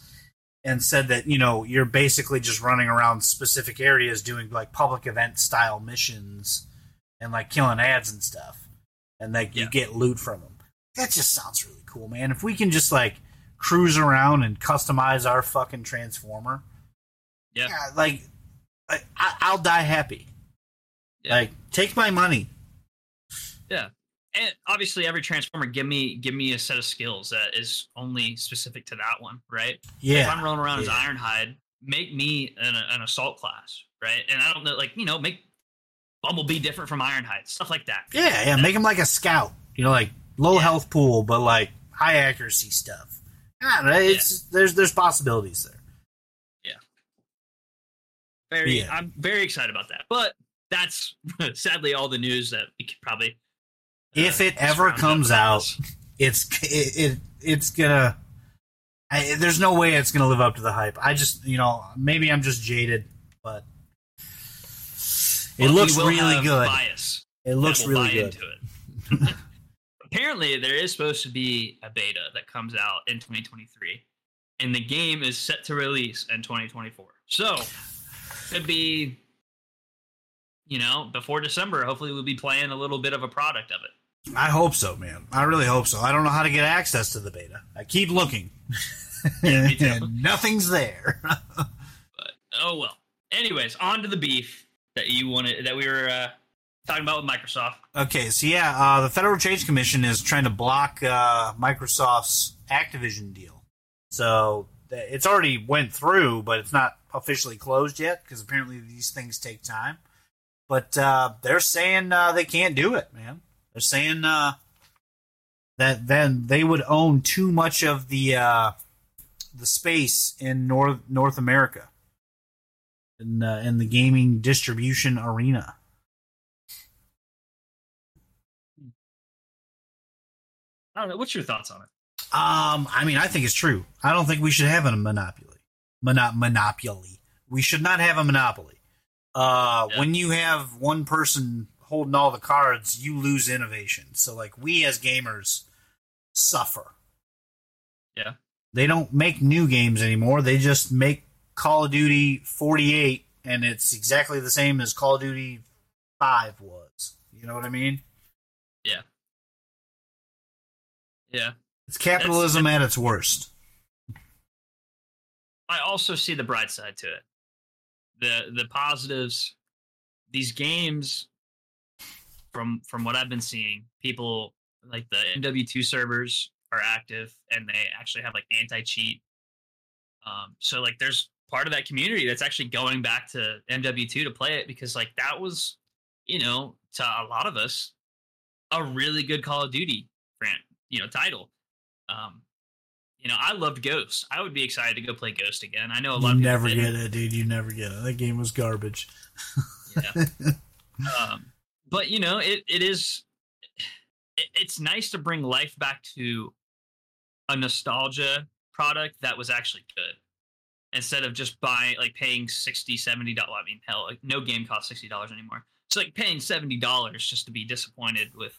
Speaker 2: And said that you know you're basically just running around specific areas doing like public event style missions and like killing ads and stuff, and like you get loot from them. That just sounds really cool, man. If we can just like cruise around and customize our fucking transformer.
Speaker 1: Yeah.
Speaker 2: like I, I'll die happy.
Speaker 1: Yeah.
Speaker 2: Like take my money.
Speaker 1: Yeah, and obviously every transformer give me give me a set of skills that is only specific to that one, right? Yeah. If I'm rolling around as. Ironhide, make me an, an assault class, right? And I don't know, like you know, make Bumblebee different from Ironhide, stuff like that.
Speaker 2: yeah, yeah. Make him like a scout. You know, like low
Speaker 1: Yeah.
Speaker 2: health pool, but like high accuracy stuff. I don't know, it's there's there's possibilities there.
Speaker 1: Very,
Speaker 2: Yeah.
Speaker 1: I'm very excited about that. But that's sadly all the news that we could probably. uh,
Speaker 2: If it ever comes out, it's it, it it's gonna. I, there's no way it's gonna live up to the hype. I just you know maybe I'm just jaded, but it
Speaker 1: Well,
Speaker 2: looks really good.
Speaker 1: Bias.
Speaker 2: It looks really good.
Speaker 1: Apparently, there is supposed to be a beta that comes out in 2023, and the game is set to release in 2024. So, it could be, you know, before December. Hopefully, we'll be playing a little bit of a product of it.
Speaker 2: I hope so, man. I really hope so. I don't know how to get access to the beta. I keep looking.
Speaker 1: Yeah,
Speaker 2: and nothing's there.
Speaker 1: But oh well. Anyways, on to the beef that you wanted that we were uh, talking about with Microsoft.
Speaker 2: okay, so yeah, uh, the Federal Trade Commission is trying to block uh, Microsoft's Activision deal. So it's already went through, but it's not officially closed yet because apparently these things take time. But uh, they're saying uh, they can't do it, man. They're saying uh, that then they would own too much of the uh, the space in North North America in in the gaming distribution arena.
Speaker 1: I don't know. What's your thoughts on it?
Speaker 2: Um, I mean, I think it's true. I don't think we should have a monopoly. Mono- monopoly. We should not have a monopoly. Uh,
Speaker 1: Yeah.
Speaker 2: when you have one person holding all the cards, you lose innovation. So, like, we as gamers suffer.
Speaker 1: Yeah.
Speaker 2: They don't make new games anymore. They just make Call of Duty 48, and it's exactly the same as Call of Duty 5 was. You know what I mean?
Speaker 1: Yeah.
Speaker 2: It's capitalism at its worst.
Speaker 1: I also see the bright side to it. The the positives. These games, from from what I've been seeing, people like the MW2 servers are active and they actually have like anti cheat. Um, so like there's part of that community that's actually going back to MW2 to play it because like that was, you know, to a lot of us, a really good Call of Duty brand, you know, title. Um, you know, I loved Ghost. I would be excited to go play Ghost again. I know a lot
Speaker 2: You
Speaker 1: of
Speaker 2: never get it, dude. You never get it. That game was garbage.
Speaker 1: Yeah. um, but you know, it it is. It, it's nice to bring life back to a nostalgia product that was actually good instead of just buying like paying 60 70 dollars i mean hell like no game costs 60 dollars anymore it's like paying 70 dollars just to be disappointed with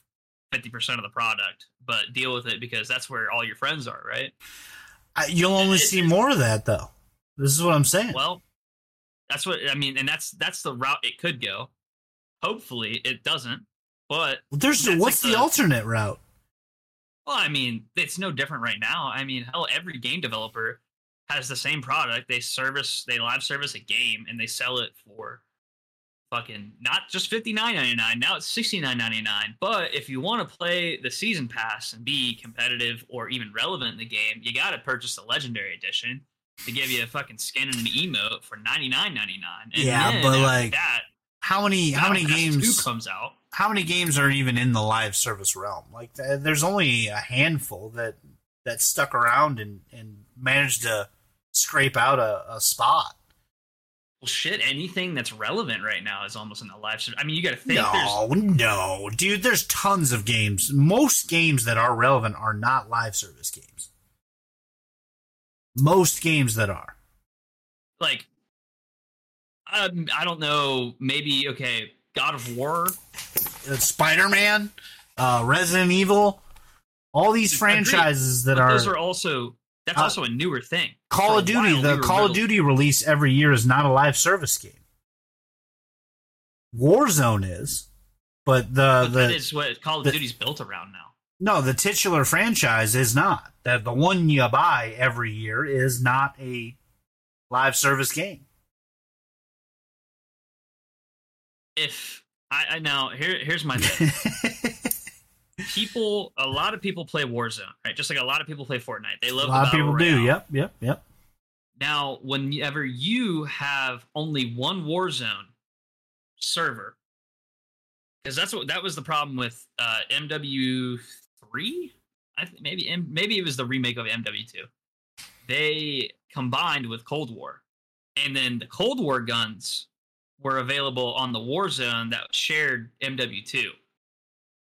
Speaker 1: 50% of the product but deal with it because that's where all your friends are right
Speaker 2: I, you'll only
Speaker 1: It-
Speaker 2: see
Speaker 1: it's-
Speaker 2: more of that, though. This is what I'm saying.
Speaker 1: Well, that's what I mean, and that's that's the route it could go. Hopefully, it doesn't. But
Speaker 2: There's what's
Speaker 1: like
Speaker 2: the
Speaker 1: the-
Speaker 2: alternate route?
Speaker 1: well, I mean, it's no different right now. I mean, hell, every game developer has the same product. They service, they live service a game, and they sell it for fucking not just fifty nine ninety nine. Now it's sixty nine ninety nine. But if you want to play the season pass and be competitive or even relevant in the game, you got to purchase the legendary edition to give you a fucking skin and an emote for ninety nine ninety nine.
Speaker 2: Yeah, but, like,
Speaker 1: that,
Speaker 2: How many? How many games?
Speaker 1: Two comes out.
Speaker 2: How many games are even in the live service realm? Like, there's only a handful that that stuck around and and managed to scrape out a, a spot.
Speaker 1: Well, shit, anything that's relevant right now is almost in the live stream. I mean, you got to think there's
Speaker 2: No, no, dude. There's tons of games. Most games that are relevant are not live service games. Most games that are.
Speaker 1: like, um, I don't know, maybe okay, God of War.
Speaker 2: Spider Man, uh, Resident Evil, all these franchises that are,
Speaker 1: those are also that's
Speaker 2: Uh,
Speaker 1: also a newer thing.
Speaker 2: Call of Duty.
Speaker 1: while,
Speaker 2: the
Speaker 1: we
Speaker 2: Call of Duty release every year is not a live service game. Warzone is, but the
Speaker 1: But
Speaker 2: the
Speaker 1: that is what Call of
Speaker 2: the-
Speaker 1: Duty's built around now.
Speaker 2: No, the titular franchise is not. That the one you buy every year is not a live service game.
Speaker 1: If I, I now here here's my thing. People, a lot of people play Warzone, right? Just like a lot of people play Fortnite. They love
Speaker 2: a lot of people
Speaker 1: battle
Speaker 2: do. Yep, yep, yep.
Speaker 1: Now, whenever you have only one Warzone server, because that's what that was the problem with uh, MW three. I th- maybe maybe it was the remake of MW two. They combined with Cold War, and then the Cold War guns were available on the Warzone that shared MW two.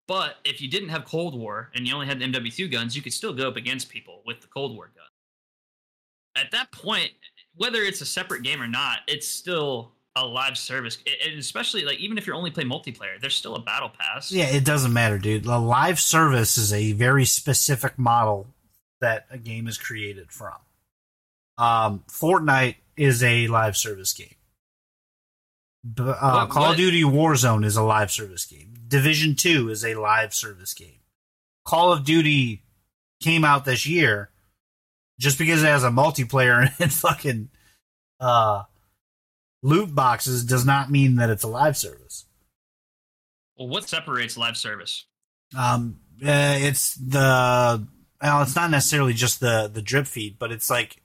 Speaker 1: But if you didn't have Cold War and you only had the MW2 guns, you could still go up against people with the Cold War gun. At that point, whether it's a separate game or not, it's still a live service. And especially like even if you're only playing multiplayer, there's still a battle pass.
Speaker 2: Yeah, it doesn't matter, dude. The live service is a very specific model that a game is created from. Um, Fortnite is a live service game. Uh, Call of Duty Warzone is a live service game. Division Two is a live service game. Call of Duty came out this year just because it has a multiplayer and fucking uh, loot boxes does not mean that it's a live service.
Speaker 1: Well, what separates live service?
Speaker 2: Um, uh, it's the well, it's not necessarily just the the drip feed, but it's like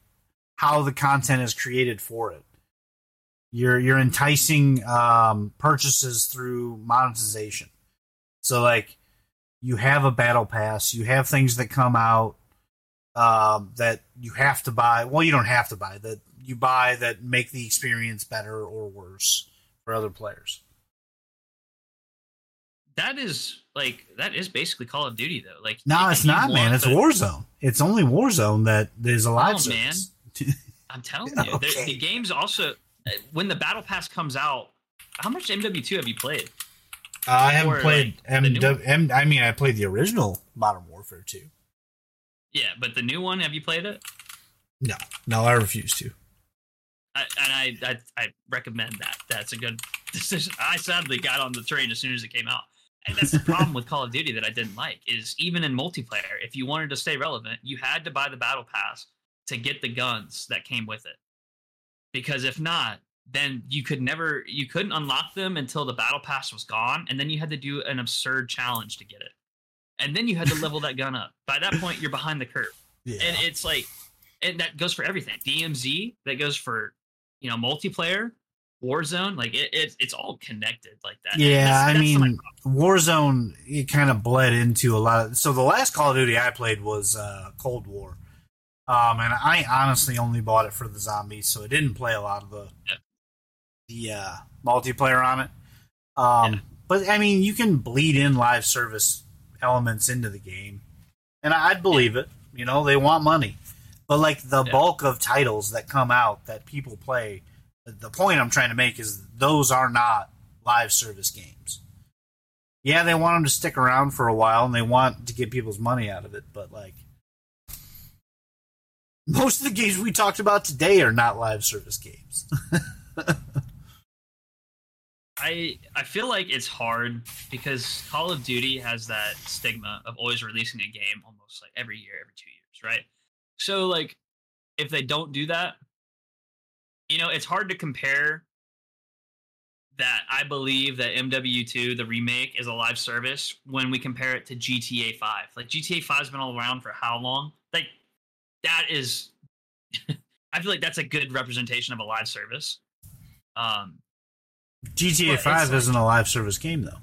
Speaker 2: how the content is created for it. You're you're enticing um, purchases through monetization. So like you have a battle pass, you have things that come out um, that you have to buy. Well, you don't have to buy that you buy that make the experience better or worse for other players.
Speaker 1: That is like that is basically Call of Duty though. Like
Speaker 2: No, it's not, man. It's
Speaker 1: the-
Speaker 2: Warzone. It's only Warzone that there's a live
Speaker 1: Oh, man. I'm telling you, the-
Speaker 2: Okay.
Speaker 1: the game's also when the battle pass comes out. How much MW2 have you played?
Speaker 2: Uh, I haven't
Speaker 1: Or,
Speaker 2: played
Speaker 1: like,
Speaker 2: MW. M, I mean, I played the original Modern Warfare 2.
Speaker 1: Yeah, but the new one, have you played it?
Speaker 2: No, no, I refuse to.
Speaker 1: I, and I, I I recommend that. That's a good decision. I sadly got on the train as soon as it came out, and that's the problem with Call of Duty that I didn't like. Is even in multiplayer, if you wanted to stay relevant, you had to buy the battle pass to get the guns that came with it. Because if not, then you could never you couldn't unlock them until the battle pass was gone, and then you had to do an absurd challenge to get it, and then you had to level that gun up. By that point, you're behind the curve
Speaker 2: Yeah.
Speaker 1: and it's like and that goes for everything dmz that goes for you know multiplayer warzone like it, it it's all connected like that
Speaker 2: yeah,
Speaker 1: that's-
Speaker 2: I
Speaker 1: that's my
Speaker 2: mean, Warzone, it kind of bled into a lot of. So the last Call of Duty I played was uh, Cold War. Um, and I honestly only bought it for the zombies, so I didn't play a lot of the
Speaker 1: Yeah.
Speaker 2: the uh, multiplayer on it. Um,
Speaker 1: Yeah.
Speaker 2: But I mean, you can bleed in live service elements into the game, and I'd believe it. You know, they want money, but like the
Speaker 1: Yeah.
Speaker 2: bulk of titles that come out that people play, the point I'm trying to make is those are not live service games. Yeah, they want them to stick around for a while, and they want to get people's money out of it, but like. Most of the games we talked about today are not live service games.
Speaker 1: I I feel like it's hard because Call of Duty has that stigma of always releasing a game almost like every year, every two years, right? So like if they don't do that, you know, it's hard to compare that I believe that MW2, the remake, is a live service when we compare it to GTA 5. Like GTA 5's been all around for how long? Like that is I feel like that's a good representation of a live service. Um
Speaker 2: GTA Five isn't a live service game though.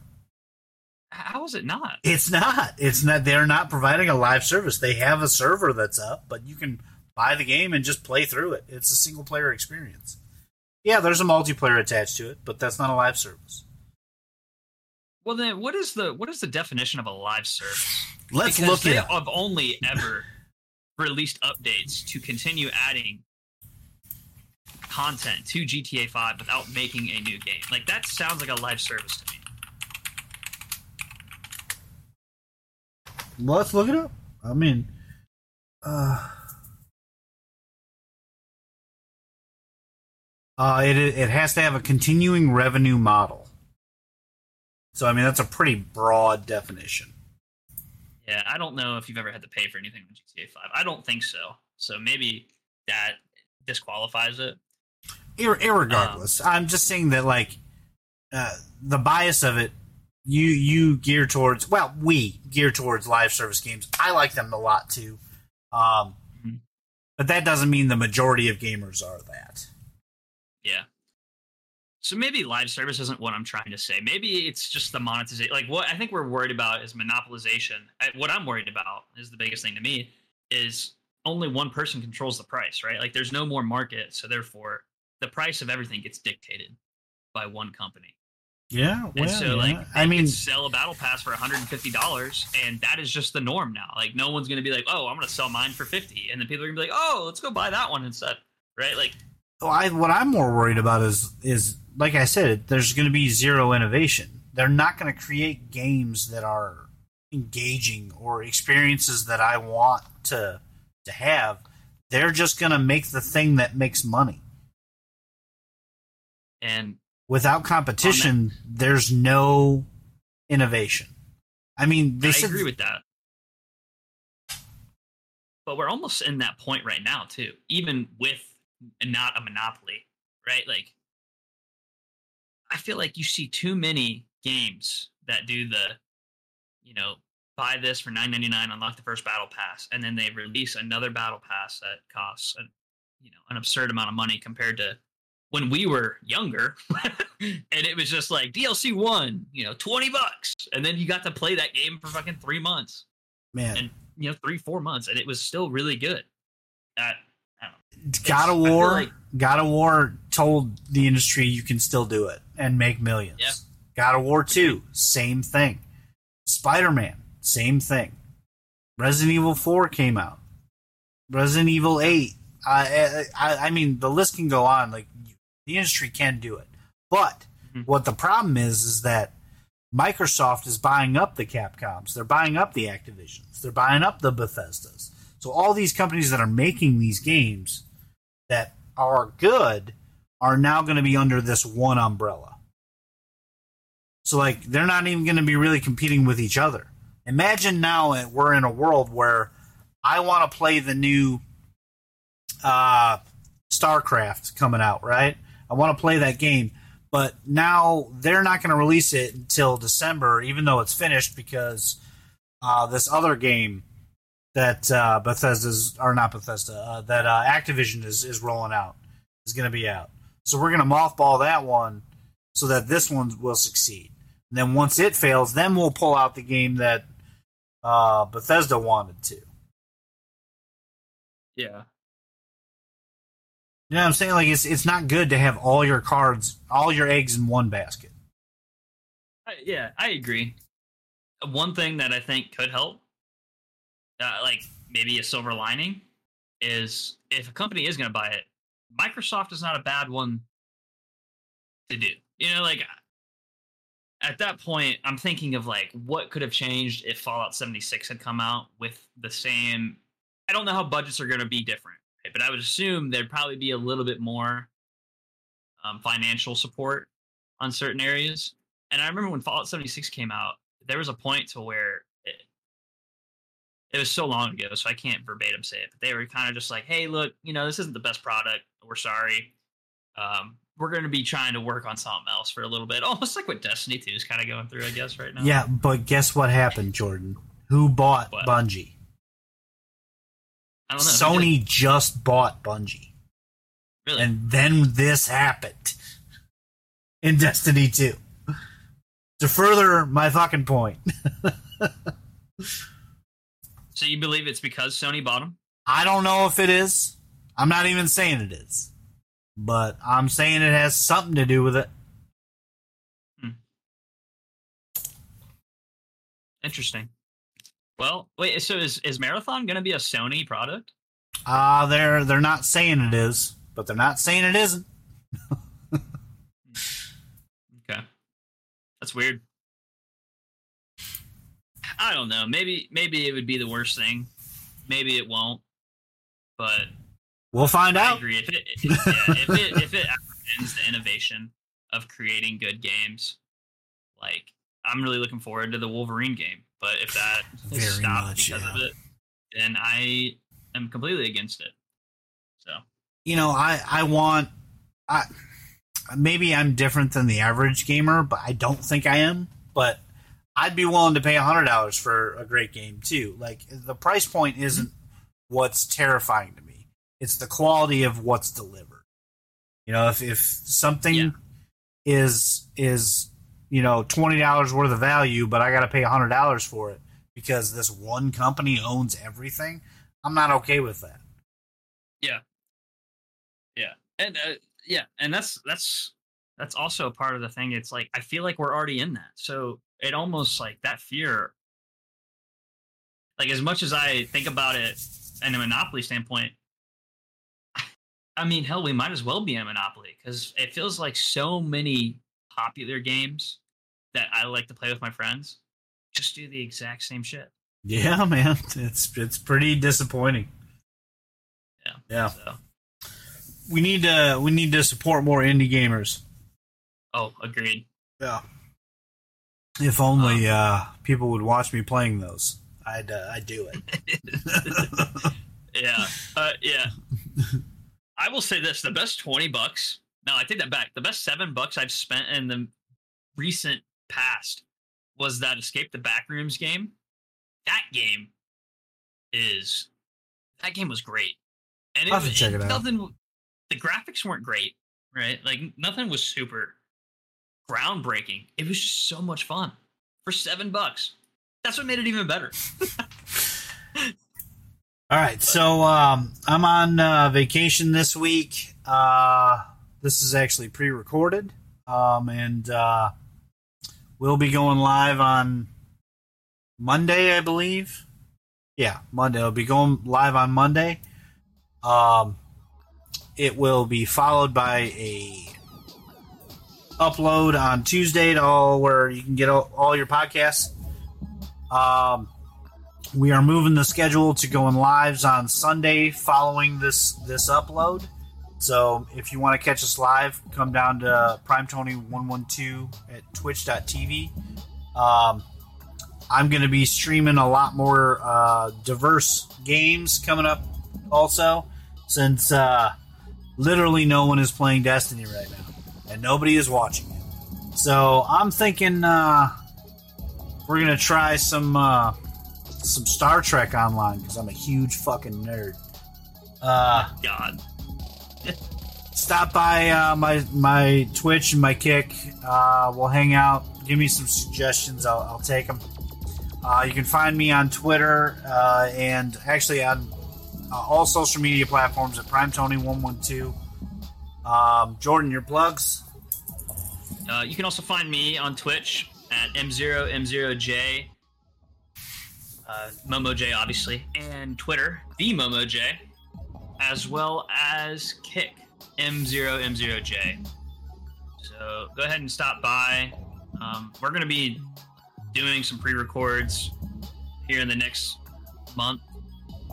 Speaker 1: how is it not?
Speaker 2: It's not. It's not. They're not providing a live service. They have a server that's up, but you can buy the game and just play through it. It's a single player experience. Yeah, there's a multiplayer attached to it, but that's not a live service.
Speaker 1: Well, then, what is the what is the definition of a live service?
Speaker 2: Let's
Speaker 1: Because
Speaker 2: look it up.
Speaker 1: have only ever released updates to continue adding content to GTA 5 without making a new game. Like that sounds like a live service to me.
Speaker 2: Let's look it up. I mean, uh, uh, it it has to have a continuing revenue model. So I mean, that's a pretty broad definition.
Speaker 1: Yeah, I don't know if you've ever had to pay for anything in GTA 5. I don't think so. So maybe that disqualifies it.
Speaker 2: Ir- irregardless,
Speaker 1: Um,
Speaker 2: I'm just saying that like uh, the bias of it, you you gear towards. Well, we gear towards live service games. I like them a lot too, um,
Speaker 1: Mhm.
Speaker 2: but that doesn't mean the majority of gamers are that.
Speaker 1: Yeah. So maybe live service isn't what I'm trying to say. Maybe it's just the monetization. Like what I think we're worried about is monopolization. I, what I'm worried about is the biggest thing to me is only one person controls the price, right? Like there's no more market, so therefore the price of everything gets dictated by one company.
Speaker 2: Yeah,
Speaker 1: And so
Speaker 2: yeah.
Speaker 1: like
Speaker 2: I mean,
Speaker 1: sell a battle pass for $150 and that is just the norm now. Like no one's going to be like, "Oh, I'm going to sell mine for 50." And then people are going to be like, "Oh, let's go buy that one instead." Right? Like
Speaker 2: well, I, what I'm more worried about is is like I said, there's going to be zero innovation. They're not going to create games that are engaging or experiences that I want to to have. They're just going to make the thing that makes money.
Speaker 1: and
Speaker 2: Without competition, there's no innovation. I mean, they
Speaker 1: I
Speaker 2: said
Speaker 1: agree with that. But we're almost in that point right now, too. Even with not a monopoly, right? Like, I feel like you see too many games that do the, you know, buy this for nine ninety nine, unlock the first battle pass, and then they release another battle pass that costs, an, you know, an absurd amount of money compared to when we were younger, and it was just like DLC one, you know, twenty bucks, and then you got to play that game for fucking three months,
Speaker 2: man,
Speaker 1: and you know, three four months, and it was still really good. That I don't know.
Speaker 2: God of War,
Speaker 1: like-
Speaker 2: God of War told the industry you can still do it and make millions.
Speaker 1: Yeah.
Speaker 2: God of War 2, same thing. Spider Man, same thing. Resident Evil 4 came out. Resident Evil 8. I, I, I mean, the list can go on. Like, the industry can do it. But
Speaker 1: Mhm.
Speaker 2: what the problem is, is that Microsoft is buying up the Capcoms. They're buying up the Activisions. They're buying up the Bethesdas. So all these companies that are making these games that are good are now going to be under this one umbrella. So like they're not even going to be really competing with each other. Imagine now we're in a world where I want to play the new uh, StarCraft coming out, right? I want to play that game, but now they're not going to release it until December, even though it's finished because uh, this other game that uh, Bethesda's or not Bethesda uh, that uh, Activision is is rolling out is going to be out. So we're going to mothball that one so that this one will succeed. And then once it fails, then we'll pull out the game that uh, Bethesda wanted to.
Speaker 1: Yeah.
Speaker 2: You know what I'm saying? Like it's it's not good to have all your cards, all your eggs in one basket.
Speaker 1: I, yeah, I agree. One thing that I think could help, uh, like maybe a silver lining, is if a company is going to buy it, Microsoft is not a bad one to do. You know, like at that point, I'm thinking of like what could have changed if Fallout 76 had come out with the same. I don't know how budgets are going to be different, right? but I would assume there'd probably be a little bit more um, financial support on certain areas. And I remember when Fallout 76 came out, there was a point to where it, was so long ago, so I can't verbatim say it, but they were kind of just like, "Hey, look, you know, this isn't the best product. We're sorry. Um, we're going to be trying to work on something else for a little bit, almost like what Destiny 2 is kind of going through, I guess, right now."
Speaker 2: Yeah, but guess what happened, Jordan? Who bought
Speaker 1: What?
Speaker 2: Bungie?
Speaker 1: I don't know.
Speaker 2: Sony just bought Bungie.
Speaker 1: really?
Speaker 2: And then this happened in Destiny 2. To further my fucking point,
Speaker 1: so you believe it's because Sony bought them?
Speaker 2: I don't know if it is. I'm not even saying it is. But I'm saying it has something to do with it.
Speaker 1: Interesting. Well, wait. So is is Marathon going to be a Sony product?
Speaker 2: Uh they're they're not saying it is, but they're not saying it isn't.
Speaker 1: Okay. That's weird. I don't know. Maybe maybe it would be the worst thing. Maybe it won't. But
Speaker 2: We'll find
Speaker 1: I
Speaker 2: out.
Speaker 1: agree. If it yeah, if it if it ends the innovation of creating good games, like I'm really looking forward to the Wolverine game. But if that
Speaker 2: Very
Speaker 1: is stopped
Speaker 2: much,
Speaker 1: because of it, then I am completely against it. So
Speaker 2: you know, I I want I maybe I'm different than the average gamer, but I don't think I am. But I'd be willing to pay hundred dollars for a great game too. Like the price point isn't what's terrifying to me; it's the quality of what's delivered. You know, if if something
Speaker 1: Yeah.
Speaker 2: is is you know twenty dollars worth of value, but I got to pay hundred dollars for it because this one company owns everything, I'm not okay with that.
Speaker 1: Yeah, yeah, and uh, yeah, and that's that's that's also a part of the thing. It's like I feel like we're already in that, so it almost like that fear. Like as much as I think about it in a monopoly standpoint, I mean, hell, we might as well be in a monopoly because it feels like so many popular games that I like to play with my friends just do the exact same shit.
Speaker 2: Yeah, man, it's it's pretty disappointing.
Speaker 1: Yeah.
Speaker 2: Yeah,
Speaker 1: So,
Speaker 2: we need to we need to support more indie gamers.
Speaker 1: oh, agreed.
Speaker 2: Yeah. If only uh, people would watch me playing those, I'd uh, I'd do it.
Speaker 1: yeah, uh, yeah. I will say this: the best twenty bucks. No, I take that back. The best seven bucks I've spent in the recent past was that Escape the Backrooms game. That game is that game was great, and
Speaker 2: I'll have to check it out.
Speaker 1: Nothing. The graphics weren't great, right? Like nothing was super groundbreaking. It was just so much fun for seven bucks. That's what made it even better.
Speaker 2: All right, so um, I'm on uh, vacation this week. Uh, this is actually pre-recorded, um, and uh, we'll be going live on Monday, I believe. Yeah, Monday. It'll be going live on Monday. Um, it will be followed by a upload on Tuesday to all where you can get all, all your podcasts. Um, we are moving the schedule to going lives on Sunday following this this upload. So if you want to catch us live, come down to Prime Tony one one two at Twitch.tv. Um, I'm going to be streaming a lot more uh, diverse games coming up, also, since uh, literally no one is playing Destiny right now, and nobody is watching it. So I'm thinking uh, we're going to try some. Uh, some Star Trek online because I'm a huge fucking nerd. Uh,
Speaker 1: God.
Speaker 2: stop by uh, my my Twitch and my Kick. Uh, we'll hang out. Give me some suggestions. I'll, I'll take them. Uh, you can find me on Twitter uh, and actually on uh, all social media platforms at Prime Tony One One Two. Um, Jordan, your plugs.
Speaker 1: Uh, you can also find me on Twitch at M0M0J, uh, MomoJ, obviously, and Twitter, the MomoJ, as well as Kick, M0M0J. So go ahead and stop by. Um, we're going to be doing some pre records here in the next month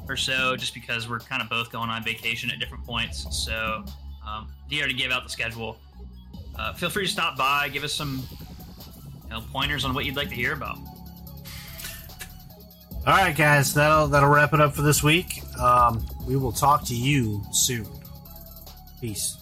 Speaker 1: or so, just because we're kind of both going on vacation at different points. So um, he already gave out the schedule uh, feel free to stop by, give us some you know, pointers on what you'd like to hear about.
Speaker 2: All right, guys, that'll that'll wrap it up for this week. Um, we will talk to you soon. Peace.